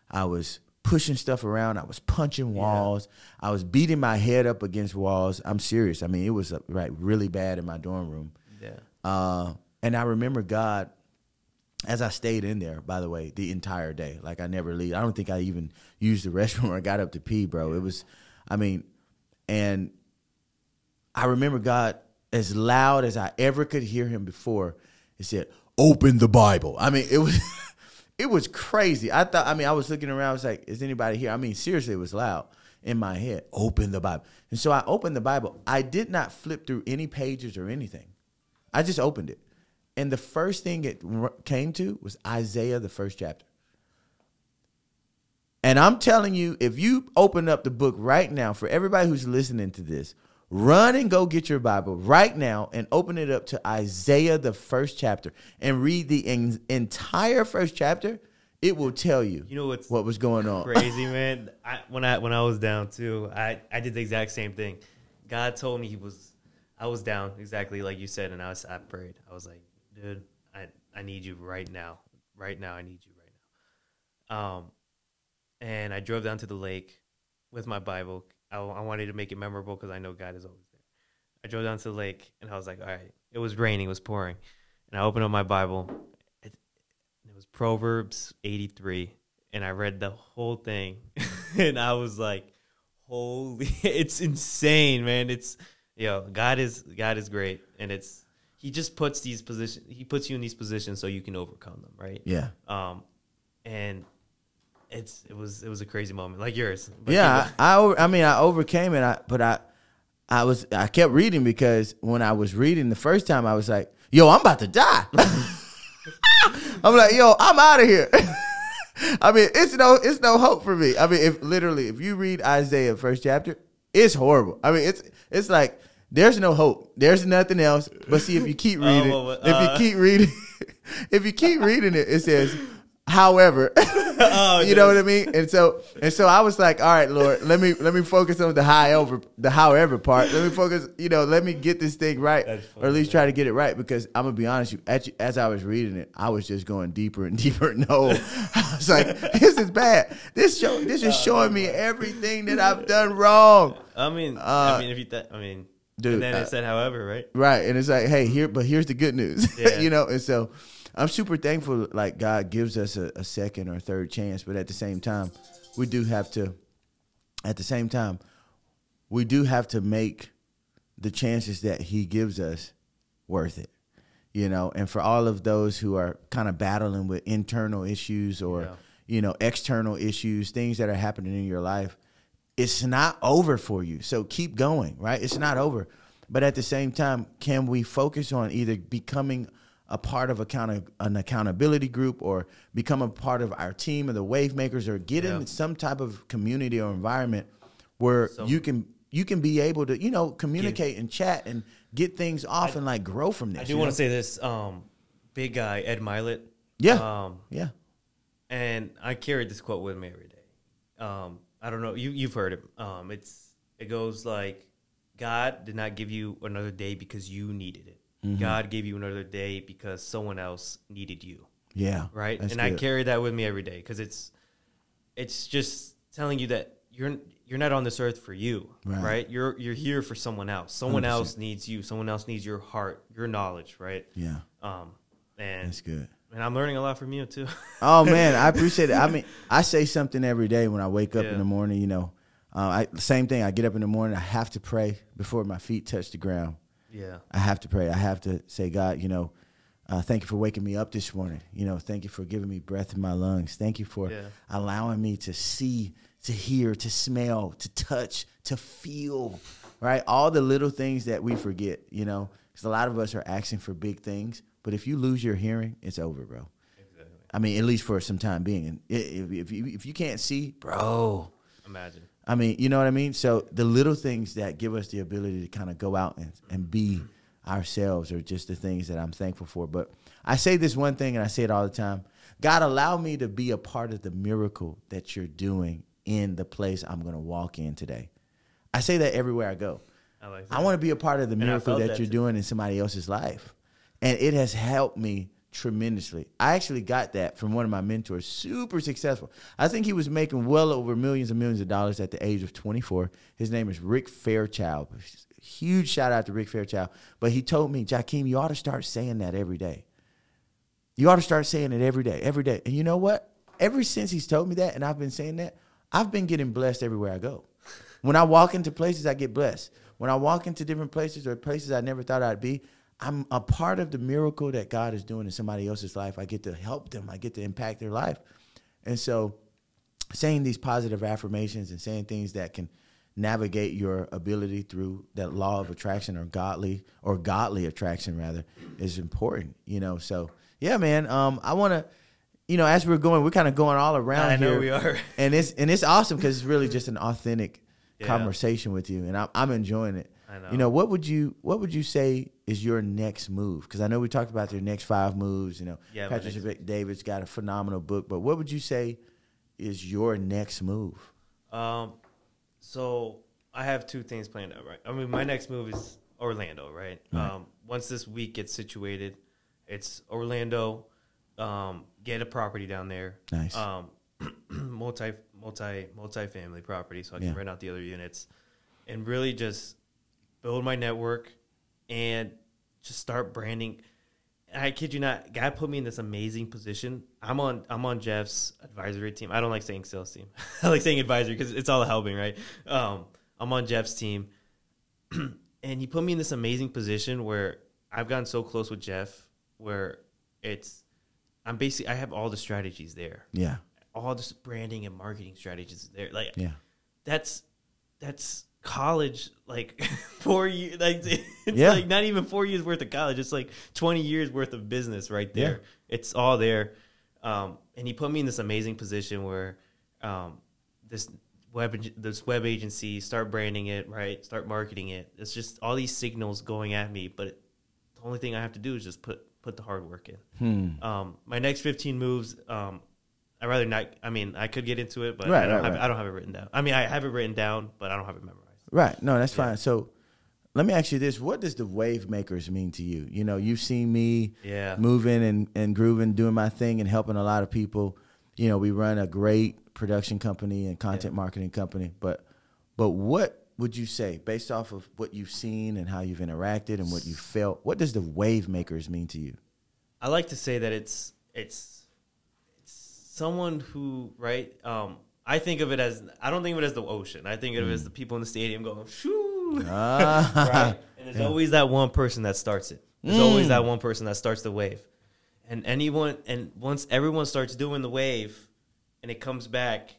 I was pushing stuff around. I was punching walls. I was beating my head up against walls. I'm serious. I mean, it was uh, right really bad in my dorm room. yeah. Uh, and I remember God as I stayed in there, by the way, the entire day. Like I never leave. I don't think I even used the [LAUGHS] restroom or got up to pee, bro. It was, I mean, and I remember God as loud as I ever could hear him before. He said, "Open the Bible." I mean, it was, [LAUGHS] it was crazy. I thought. I mean, I was looking around. I was like, "Is anybody here?" I mean, seriously, it was loud in my head. Open the Bible, and so I opened the Bible. I did not flip through any pages or anything. I just opened it. And the first thing it came to was Isaiah, the first chapter. And I'm telling you, if you open up the book right now, for everybody who's listening to this, run and go get your Bible right now and open it up to Isaiah, the first chapter, and read the en- entire first chapter. It will tell you, You know what's what was going on. crazy, [LAUGHS] man. I, when I when I was down too, I I did the exact same thing. God told me he was, I was down exactly like you said, and I was I prayed. I was like, dude, I I need you right now, right now. I need you right now. Um, and I drove down to the lake with my Bible. I, I wanted to make it memorable because I know God is always there. I drove down to the lake, and I was like, all right. It was raining, it was pouring, and I opened up my Bible. It, it was Proverbs 83 and I read the whole thing [LAUGHS] and I was like holy [LAUGHS] it's insane man it's yo God is God is great and it's he just puts these positions he puts you in these positions so you can overcome them right Yeah. um and it's it was it was a crazy moment like yours But yeah, I, I, over- I mean, I overcame it. I, but I, I was, I kept reading because when I was reading the first time, I was like, "Yo, I'm about to die." [LAUGHS] I'm like, "Yo, I'm out of here." [LAUGHS] I mean, it's no, it's no hope for me. I mean, if literally, if you read Isaiah first chapter, it's horrible. I mean, it's, it's like there's no hope. There's nothing else. But see, if you keep [LAUGHS] Oh, reading, well, if you uh. keep reading, if you keep reading it, it says, "However." [LAUGHS] Oh, [LAUGHS] you know what I mean? And so and so I was like, all right, Lord, let me let me focus on the high over the however part. Let me focus, you know, let me get this thing right, That's or at least try to get it right. Because I'm gonna be honest, you as, you- as I was reading it, I was just going deeper and [LAUGHS] deeper. hole. I was like, this is bad. This show, this Oh, is showing me everything that I've done wrong. I mean Uh, I mean if you th- I mean dude, and then uh, it said however right Right. And it's like, hey, here, but here's the good news. Yeah. you know, and so I'm super thankful like God gives us a, a second or third chance, but at the same time, we do have to at the same time, we do have to make the chances that he gives us worth it. You know, and for all of those who are kind of battling with internal issues or, Yeah. you know, external issues, things that are happening in your life, it's not over for you. So keep going, right? It's not over. But at the same time, can we focus on either becoming a part of account- an accountability group or become a part of our team of the wave makers or get Yeah. in some type of community or environment where So- you can you can be able to, you know, communicate and chat and get things off and like grow from this. I do want to say this um big guy Ed Mylett Yeah. um Yeah. and I carried this quote with me every day. Um, I don't know you you've heard it. Um, it's it goes like, God did not give you another day because you needed it. Mm-hmm. God gave you another day because someone else needed you, Yeah. right? And I carry that with me every day because it's it's just telling you that you're you're not on this earth for you, Right. right? You're you're here for someone else. Someone 100%. else needs you. Someone else needs your heart, your knowledge, right? Yeah. Um, and That's good. and I'm learning a lot from you too. [LAUGHS] Oh man, I appreciate it. I mean, [LAUGHS] I say something every day when I wake up Yeah. in the morning. You know, Uh, I, same thing. I get up in the morning. I have to pray before my feet touch the ground. Yeah. I have to pray. I have to say, God, you know, uh, thank you for waking me up this morning. You know, thank you for giving me breath in my lungs. Thank you for Yeah. allowing me to see, to hear, to smell, to touch, to feel, right? All the little things that we forget, you know, because a lot of us are asking for big things. But if you lose your hearing, it's over, bro. Exactly. I mean, at least for some time being. And if, if, you, if you can't see, bro, Imagine. I mean, you know what I mean? So the little things that give us the ability to kind of go out and, and be ourselves are just the things that I'm thankful for. But I say this one thing and I say it all the time. God allow me to be a part of the miracle that you're doing in the place I'm going to walk in today. I say that everywhere I go. I like. I want to be a part of the miracle that, that you're too. doing in somebody else's life. And it has helped me tremendously. I actually got that from one of my mentors, super successful. I think he was making well over millions and millions of dollars at the age of 24. His name is Rick Fairchild. Huge shout out to Rick Fairchild. But he told me, Jikeme, you ought to start saying that every day. You ought to start saying it every day, every day. And you know what? Ever since he's told me that, and I've been saying that, I've been getting blessed everywhere I go. When I walk into places, I get blessed. When I walk into different places or places I never thought I'd be, I'm a part of the miracle that God is doing in somebody else's life. I get to help them, I get to impact their life. And so, saying these positive affirmations and saying things that can navigate your ability through that law of attraction or godly or godly attraction rather is important you know so yeah man um i want to you know as we're going we're kind of going all around I know here we are. and it's and it's awesome because it's really just an authentic Yeah. conversation with you and I'm, I'm enjoying it I know. you know what would you what would you say is your next move because i know we talked about your next five moves you know Yeah, patrick next- david's got a phenomenal book but what would you say is your next move Um, so I have two things planned out, right? I mean, my next move is Orlando, right? Right. Um, once this week gets situated, it's Orlando. Um, get a property down there. Nice. Um, [CLEARS THROAT] multi, multi, multi-family property, so I can Yeah. rent out the other units, and really just build my network, and just start branding. I kid you not, guy put me in this amazing position. I'm on I'm on Jeff's advisory team. I don't like saying sales team. [LAUGHS] I like saying advisory because it's all helping, right? Um, I'm on Jeff's team, [CLEARS THROAT] and he put me in this amazing position where I've gotten so close with Jeff, where it's I'm basically I have all the strategies there, yeah all this branding and marketing strategies there. Like yeah that's that's college like [LAUGHS] four years like [LAUGHS] it's Yeah. like not even four years worth of college it's like 20 years worth of business right there it's all there um, and he put me in this amazing position where um, this web this web agency start branding it right start marketing it it's just all these signals going at me but the only thing i have to do is just put put the hard work in hmm. um, my next 15 moves, um, I'd rather not. I mean, I could get into it, but Right, I, don't right, have, right. I don't have it written down. I mean, I have it written down, but I don't have it memorized. Right. No, that's Yeah. fine. So let me ask you this. What does the wave makers mean to you? You know, you've seen me Yeah. moving and, and grooving, doing my thing and helping a lot of people. You know, we run a great production company and content marketing company. But but what would you say, based off of what you've seen and how you've interacted and what you felt, what does the wave makers mean to you? I like to say that it's it's it's someone who right. Um, I think of it as I don't think of it as the ocean. I think of it as the people in the stadium going shoo. Mm. Ah. [LAUGHS] right? And there's always that one person that starts it. There's Mm. always that one person that starts the wave. And anyone and once everyone starts doing the wave and it comes back,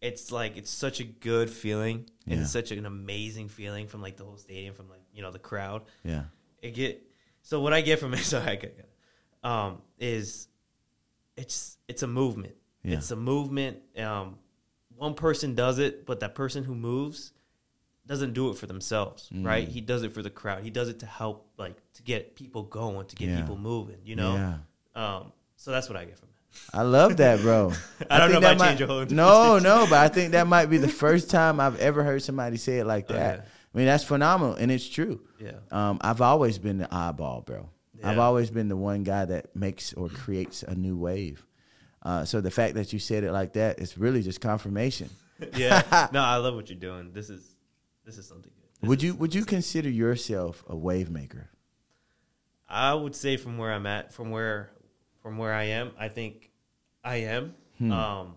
it's like it's such a good feeling. And Yeah. it's such an amazing feeling from like the whole stadium, from like, you know, the crowd. Yeah. It get so what I get from it, [LAUGHS] sorry, um, is it's it's a movement. Yeah. It's a movement. Um, one person does it, but that person who moves doesn't do it for themselves, Mm. right? He does it for the crowd. He does it to help, like to get people going, to get Yeah. people moving. You know. Yeah. Um, so that's what I get from it. I love that, bro. [LAUGHS] I don't think know if that I change your whole No, no, but I think that might be the [LAUGHS] first time I've ever heard somebody say it like Oh, that. yeah. I mean, that's phenomenal, and it's true. Yeah. Um, I've always been the eyeball, bro. I've always been the one guy that makes or creates a new wave. Uh, so the fact that you said it like that is really just confirmation. [LAUGHS] Yeah. [LAUGHS] no, I love what you're doing. This is this is something good. This would you would you consider yourself a wave maker? I would say from where I'm at, from where from where I am, I think I am. Hmm. Um,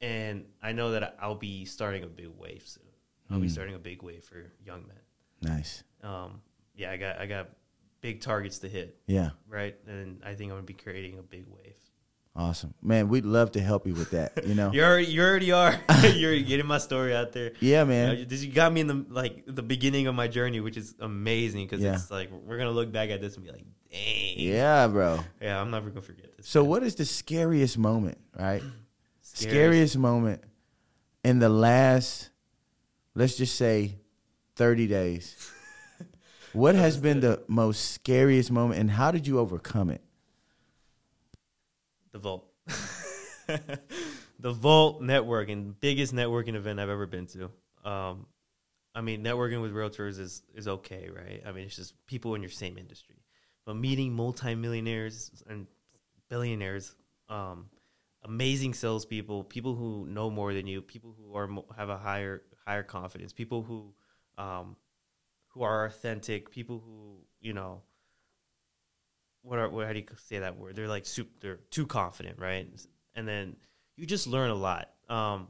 and I know that I'll be starting a big wave soon. I'll be starting a big wave for young men. Nice. Um, yeah, I got I got big targets to hit, Yeah. right? And I think I'm gonna be creating a big wave. Awesome. Man, we'd love to help you with that, you know? [LAUGHS] You already you already are. [LAUGHS] You're getting my story out there. yeah, You, know, man. you this- you got me in the like the beginning of my journey, which is amazing because Yeah. it's like we're gonna look back at this and be like, dang, Yeah, bro. yeah, I'm never gonna forget this. So what is the scariest moment, right? [SIGHS] Scariest- Scariest moment in the last let's just say 30 days. [LAUGHS] What has been the most scariest moment and how did you overcome it? The Vault, [LAUGHS] the Vault networking, biggest networking event I've ever been to. Um, I mean, networking with realtors is is okay, right? I mean, it's just people in your same industry, but meeting multimillionaires and billionaires, um, amazing salespeople, people who know more than you, people who are have a higher higher confidence, people who um, who are authentic, people who you know what are what how do you say that word? They're like super, they're too confident, right? And then you just learn a lot. Um,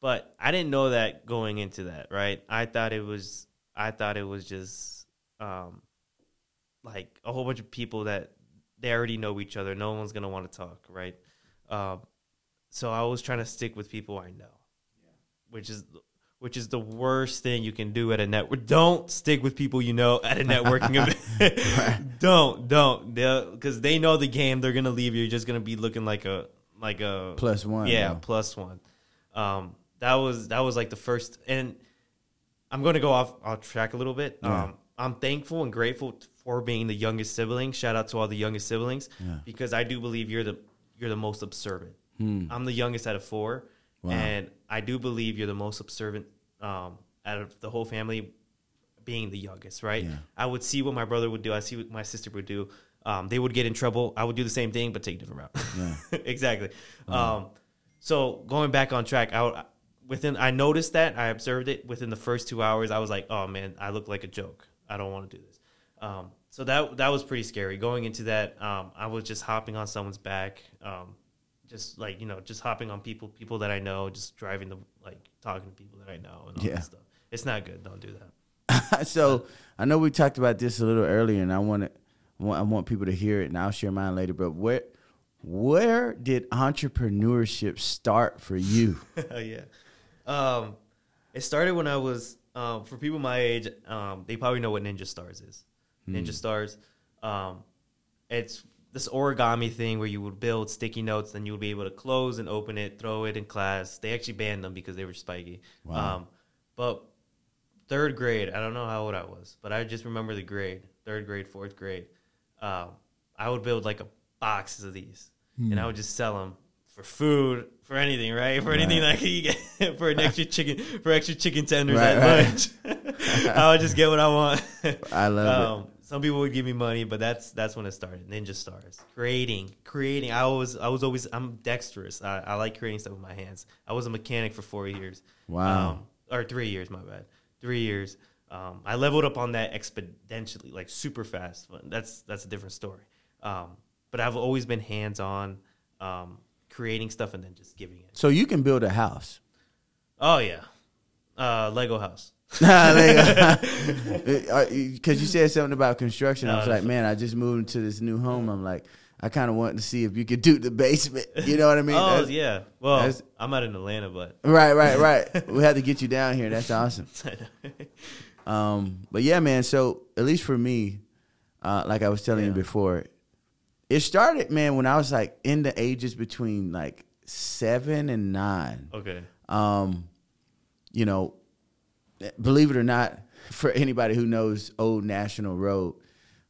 but I didn't know that going into that, right? I thought it was I thought it was just um, like a whole bunch of people that they already know each other. No one's gonna want to talk, right? Um, so I was trying to stick with people I know, which is which is the worst thing you can do at a network. Don't stick with people you know at a networking [LAUGHS] event. don't, don't, because they know the game. They're gonna leave you. You're just gonna be looking like a like a Plus one. yeah, bro. plus one. Um, that was that was like the first, and I'm going to go off off track a little bit. Yeah. Um, I'm thankful and grateful for being the youngest sibling. Shout out to all the youngest siblings Yeah. because I do believe you're the you're the most observant. Hmm. I'm the youngest out of four, Wow. and I do believe you're the most observant um, out of the whole family. Being the youngest, right? Yeah. I would see what my brother would do. I see what my sister would do. Um, they would get in trouble. I would do the same thing, but take a different route. Yeah. [LAUGHS] exactly. Um, so going back on track, I would, within I noticed that I observed it within the first two hours. I was like, oh man, I look like a joke. I don't want to do this. Um, so that that was pretty scary. Going into that, um, I was just hopping on someone's back, um, just like you know, just hopping on people people that I know, just driving the like talking to people that I know and all Yeah. that stuff. It's not good. Don't do that. [LAUGHS] so I know we talked about this a little earlier, and I want to, I want people to hear it, and I'll share mine later. But where, where did entrepreneurship start for you? Oh [LAUGHS] yeah. Um, it started when I was um, for people my age. Um, they probably know what Ninja Stars is. Ninja Stars. Um, it's this origami thing where you would build sticky notes, then you would be able to close and open it, throw it in class. They actually banned them because they were spiky. Wow. Um, but third grade, I don't know how old I was, but I just remember the grade, third grade, fourth grade. Um, I would build like a boxes of these, and I would just sell them for food, for anything, right? For anything Right. that I could get, [LAUGHS] for an [LAUGHS] extra chicken, for extra chicken tenders Right, at right. lunch. [LAUGHS] I would just get what I want. I love um, some people would give me money, but that's that's when it started. Ninja stars, creating, creating. I was I was always I'm dexterous. I, I like creating stuff with my hands. I was a mechanic for four years. Wow. Um, or three years, my bad. Three years. Um, I leveled up on that exponentially, like super fast. But that's that's a different story. Um, but I've always been hands on, um, creating stuff and then just giving it. So you can build a house. Oh yeah, uh, Lego house. Because [LAUGHS] you said something about construction. I was like, man, I just moved into this new home. I'm like, I kind of wanted to see if you could do the basement. [LAUGHS] You know what I mean? oh That's- yeah. Well, I'm out in Atlanta, but Right, right, [LAUGHS] right. we had to get you down here. That's awesome. Um, but yeah, man. So at least for me, uh, like I was telling you before, it started, man, when I was like in the ages between like seven and nine. okay. Um, you know, believe it or not, for anybody who knows Old National Road,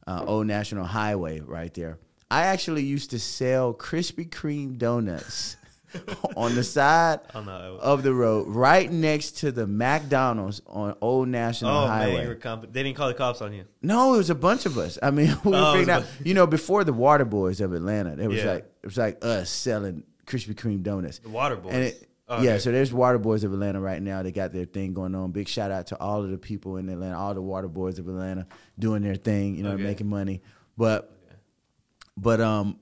uh, Old National Highway, right there, I actually used to sell Krispy Kreme donuts [LAUGHS] on the side Oh no. of the road, right next to the McDonald's on Old National Oh Highway. man, comp- they didn't call the cops on you. No, it was a bunch of us. I mean, [LAUGHS] we were Oh, out. You know, before the Water Boys of Atlanta, it was Yeah. like it was like us selling Krispy Kreme donuts. The Water Boys. Oh, yeah, okay. so there's Water Boys of Atlanta right now. They got their thing going on. Big shout out to all of the people in Atlanta, all the Water Boys of Atlanta doing their thing. You know, Okay. making money. But, but um,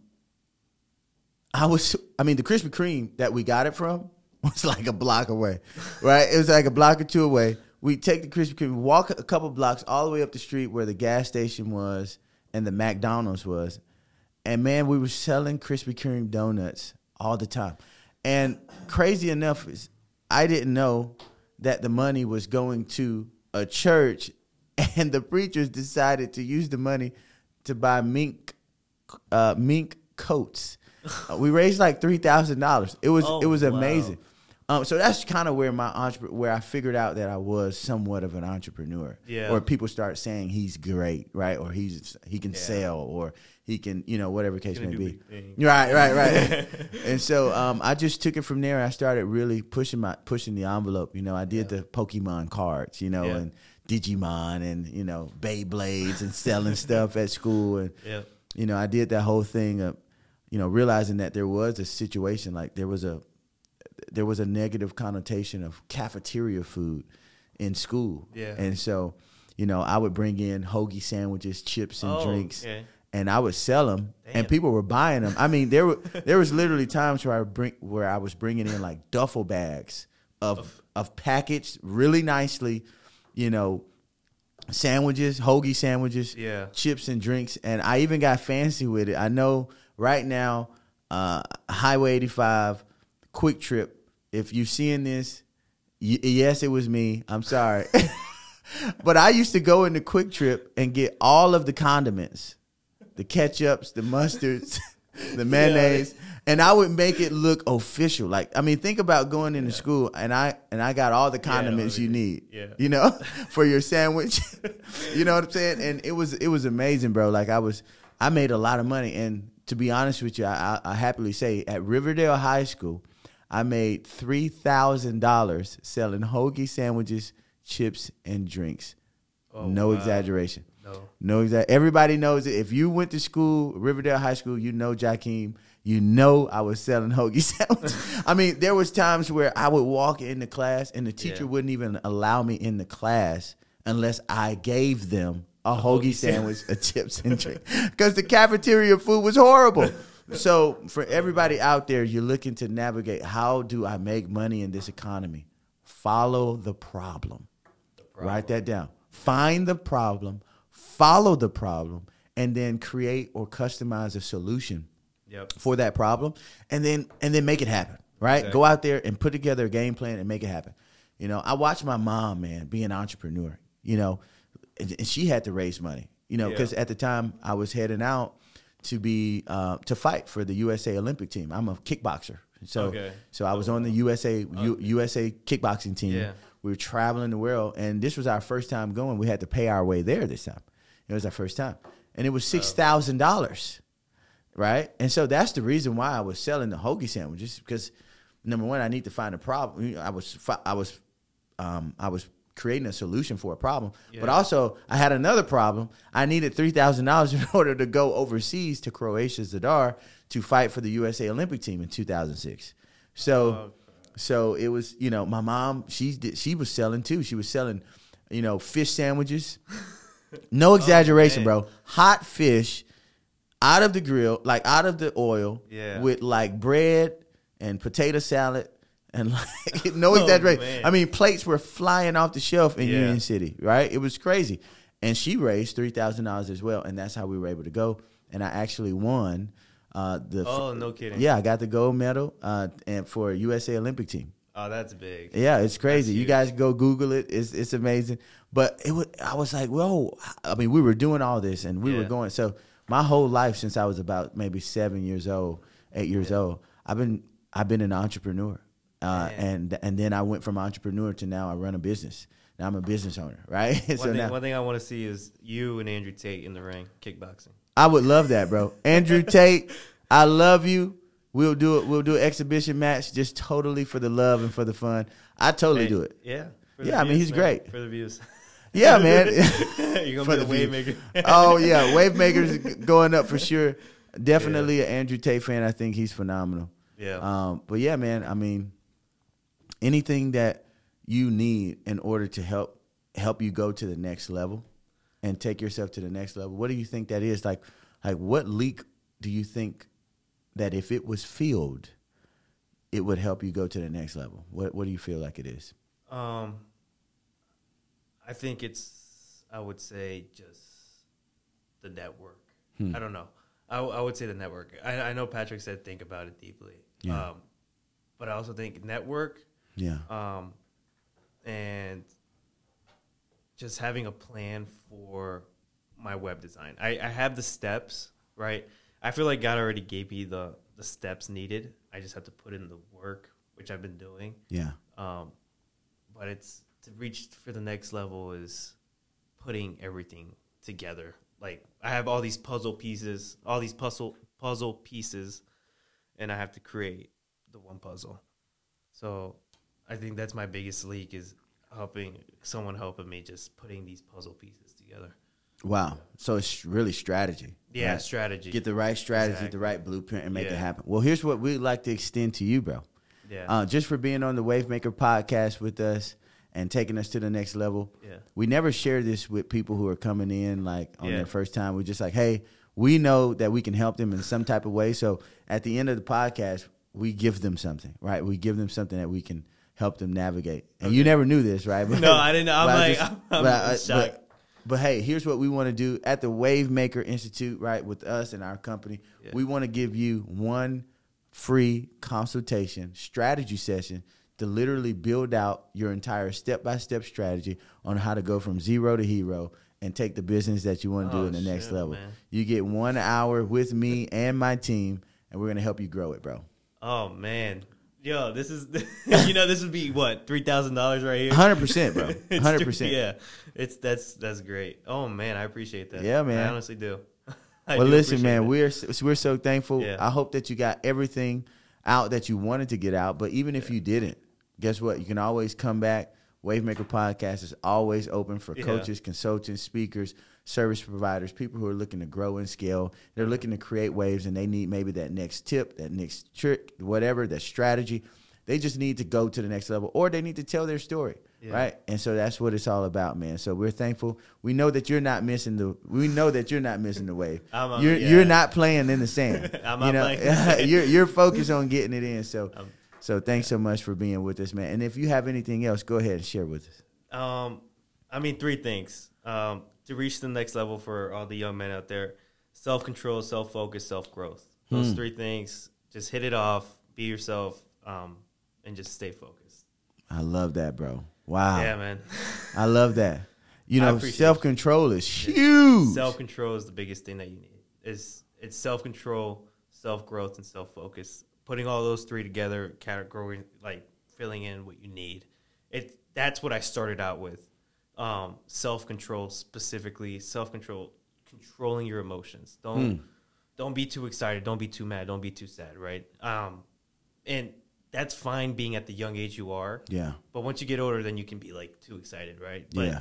I was. I mean, the Krispy Kreme that we got it from [LAUGHS] was like a block away, right? It was like a block or two away. We take the Krispy Kreme, walk a couple blocks all the way up the street where the gas station was and the McDonald's was, and man, we were selling Krispy Kreme donuts all the time. And crazy enough is I didn't know that the money was going to a church, [LAUGHS] and the preachers decided to use the money to buy mink uh, mink coats. Uh, [LAUGHS] we raised like three thousand dollars. It was Oh, it was wow. amazing. Um, so that's kind of where my entrepre- where I figured out that I was somewhat of an entrepreneur. Yeah. Or people start saying he's great, right? Or he's he can Yeah. sell, or he can you know whatever case may be. Right, right, right. [LAUGHS] [LAUGHS] and so um, I just took it from there. I started really pushing my pushing the envelope. You know, I did the Pokemon cards, you know, Yeah. and Digimon and you know Beyblades and selling stuff at school and Yep. you know I did that whole thing of you know realizing that there was a situation like there was a there was a negative connotation of cafeteria food in school. Yeah. And so, you know, I would bring in hoagie sandwiches, chips and Oh, drinks okay. And I would sell them, Damn. and people were buying them. I mean, there were there was literally times where I bring where I was bringing in like duffel bags of of packaged really nicely, you know, sandwiches, hoagie sandwiches, Yeah. chips and drinks, and I even got fancy with it. I know right now, uh, Highway 85, QuikTrip. If you're seeing this, y- yes, it was me. I'm sorry. [LAUGHS] But I used to go into QuikTrip and get all of the condiments, the ketchups, the mustards, [LAUGHS] the mayonnaise, and I would make it look official. Like I mean, think about going into school and I and I got all the condiments oh, you need. yeah. You know, [LAUGHS] for your sandwich. [LAUGHS] you know what I'm saying? And it was it was amazing, bro. Like I was I made a lot of money and to be honest with you, I, I, I happily say at Riverdale High School, I made three thousand dollars selling hoagie sandwiches, chips, and drinks. Oh, no wow. exaggeration. No. No exact. Everybody knows it. If you went to school, Riverdale High School, you know Jikeme. You know I was selling hoagie [LAUGHS] sandwiches. I mean, there was times where I would walk into class and the teacher Yeah. wouldn't even allow me in the class unless I gave them a, hoagie, hoagie sandwich, a chips and drink, because the cafeteria food was horrible. So for everybody out there, you're looking to navigate how do I make money in this economy? Follow the problem. Write that down. Find the problem, follow the problem, and then create or customize a solution Yep. for that problem, and then and then make it happen. Right? Exactly. Go out there and put together a game plan and make it happen. You know, I watched my mom, man, be an entrepreneur. You know, and, she had to raise money. You know, Yeah. because at the time I was heading out to be uh, to fight for the USA Olympic team. I'm a kickboxer, so Okay. so I was on the USA U, USA kickboxing team. Yeah. We were traveling the world, and this was our first time going. We had to pay our way there this time. It was our first time, and it was six thousand dollars, right? And so that's the reason why I was selling the hoagie sandwiches because number one, I need to find a problem. I was I was um, I was creating a solution for a problem, but also I had another problem. I needed three thousand dollars [LAUGHS] in order to go overseas to Croatia, Zadar, to fight for the USA Olympic team in two thousand six. So. Oh, So it was, you know, my mom, she did, she was selling too. She was selling, you know, fish sandwiches. No [LAUGHS] exaggeration, Oh, bro. Hot fish out of the grill, like out of the oil, Yeah. with like bread and potato salad and [LAUGHS] like no Oh, exaggeration. I mean, plates were flying off the shelf in Yeah. Union City, right? It was crazy. And she raised three thousand dollars as well, and that's how we were able to go. And I actually won uh, the Oh, no kidding. yeah, I got the gold medal uh, and for USA Olympic team. Oh, that's big. Yeah, it's crazy. You guys go Google it. It's it's amazing. But it was, I was like, whoa. I mean, we were doing all this and we were going. So my whole life since I was about maybe seven years old, eight years old, I've been I've been an entrepreneur. Uh, and and then I went from entrepreneur to now I run a business. Now I'm a business owner, [LAUGHS] right? One, so thing, now one thing I want to see is you and Andrew Tate in the ring kickboxing. I would love that, bro. Andrew Tate, I love you. We'll do it. We'll do an exhibition match just totally for the love and for the fun. I totally Hey, do it. Yeah. Yeah, I mean, he's man. great. For the views. Yeah, [LAUGHS] man. [LAUGHS] [LAUGHS] You're going to be the wave maker. oh yeah, wave makers going up for sure. Definitely an Andrew Tate fan. I think he's phenomenal. Yeah. Um, but yeah, man. I mean, anything that you need in order to help help you go to the next level and take yourself to the next level. What do you think that is? Like, like what leak do you think that if it was filled, it would help you go to the next level? What What do you feel like it is? Um, I think it's, I would say, just the network. Hmm. I don't know. I, I would say the network. I, I know Patrick said think about it deeply. Yeah. Um, but I also think network Yeah. um, and just having a plan for my web design. I, I have the steps, right? I feel like God already gave me the, the steps needed. I just have to put in the work, which I've been doing. Yeah. Um, but it's to reach for the next level is putting everything together. Like I have all these puzzle pieces, all these puzzle puzzle pieces, and I have to create the one puzzle. So I think that's my biggest leak is helping someone helping me just putting these puzzle pieces together. Wow. So it's really strategy. Yeah, right? strategy. Get the right strategy, Exactly. the right blueprint, and make it happen. Well, here's what we'd like to extend to you, bro. yeah. Uh, just for being on the Wavemaker podcast with us and taking us to the next level. yeah. We never share this with people who are coming in like on Yeah. their first time. We're just like, hey, we know that we can help them in some type of way. So at the end of the podcast, we give them something, right? We give them something that we can help them navigate. And you never knew this, right? But- [LAUGHS] No, I didn't. Know. [LAUGHS] I'm I like, just- [LAUGHS] I'm, I'm I- shocked. But- hey, here's what we want to do at the Wavemaker Institute, right? With us and our company, Yeah. we want to give you one free consultation strategy session to literally build out your entire step by step strategy on how to go from zero to hero and take the business that you want to do Oh, in the next level. man. You get one hour with me and my team, and we're going to help you grow it, bro. oh man, yo, this is [LAUGHS] [LAUGHS] you know this would be what three thousand dollars right here. 100%, bro. [LAUGHS] 100%. Yeah, it's that's that's great. Oh man, I appreciate that. Yeah, man. I honestly do. I well, do listen, man, we're we're so thankful. Yeah. I hope that you got everything out that you wanted to get out. But even if you didn't, guess what? You can always come back. Wavemaker Podcast is always open for Yeah. coaches, consultants, speakers, service providers, people who are looking to grow and scale. They're looking to create waves, and they need maybe that next tip, that next trick, whatever, that strategy. They just need to go to the next level, or they need to tell their story, Yeah. right? And so that's what it's all about, man. So we're thankful. We know that you're not missing the. We know that you're not missing the wave. A- you're yeah. you're not playing in the sand. [LAUGHS] I'm you know, playing in the [LAUGHS] sand. you're you're focused on getting it in. So Um, so thanks so much for being with us, man. And if you have anything else, go ahead and share with us. Um, I mean, three things um, to reach the next level for all the young men out there: self control, self focus, self growth. Those Hmm. three things. Just hit it off. Be yourself, um, and just stay focused. I love that, bro. Wow, Yeah, man. I love that. You [LAUGHS] know, self control is huge. self control is the biggest thing that you need. It's it's self control, self growth, and self focus. Putting all those three together, category like filling in what you need. It that's what I started out with. Um, self control specifically, self control, controlling your emotions. Don't don't be too excited. Don't be too mad. Don't be too sad. Right. Um, and that's fine being at the young age you are. yeah, But once you get older, then you can be like too excited, right? But Yeah.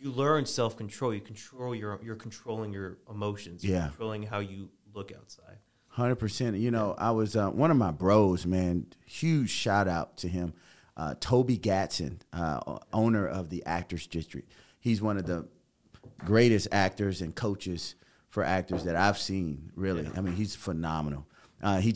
You learn self control. You control your. You're controlling your emotions. You're Yeah. Controlling how you look outside. hundred percent. You know, I was uh, one of my bros, man. Huge shout out to him, uh, Toby Gatson, uh, owner of the Actors District. He's one of the greatest actors and coaches for actors that I've seen. Really, I mean, he's phenomenal. Uh, he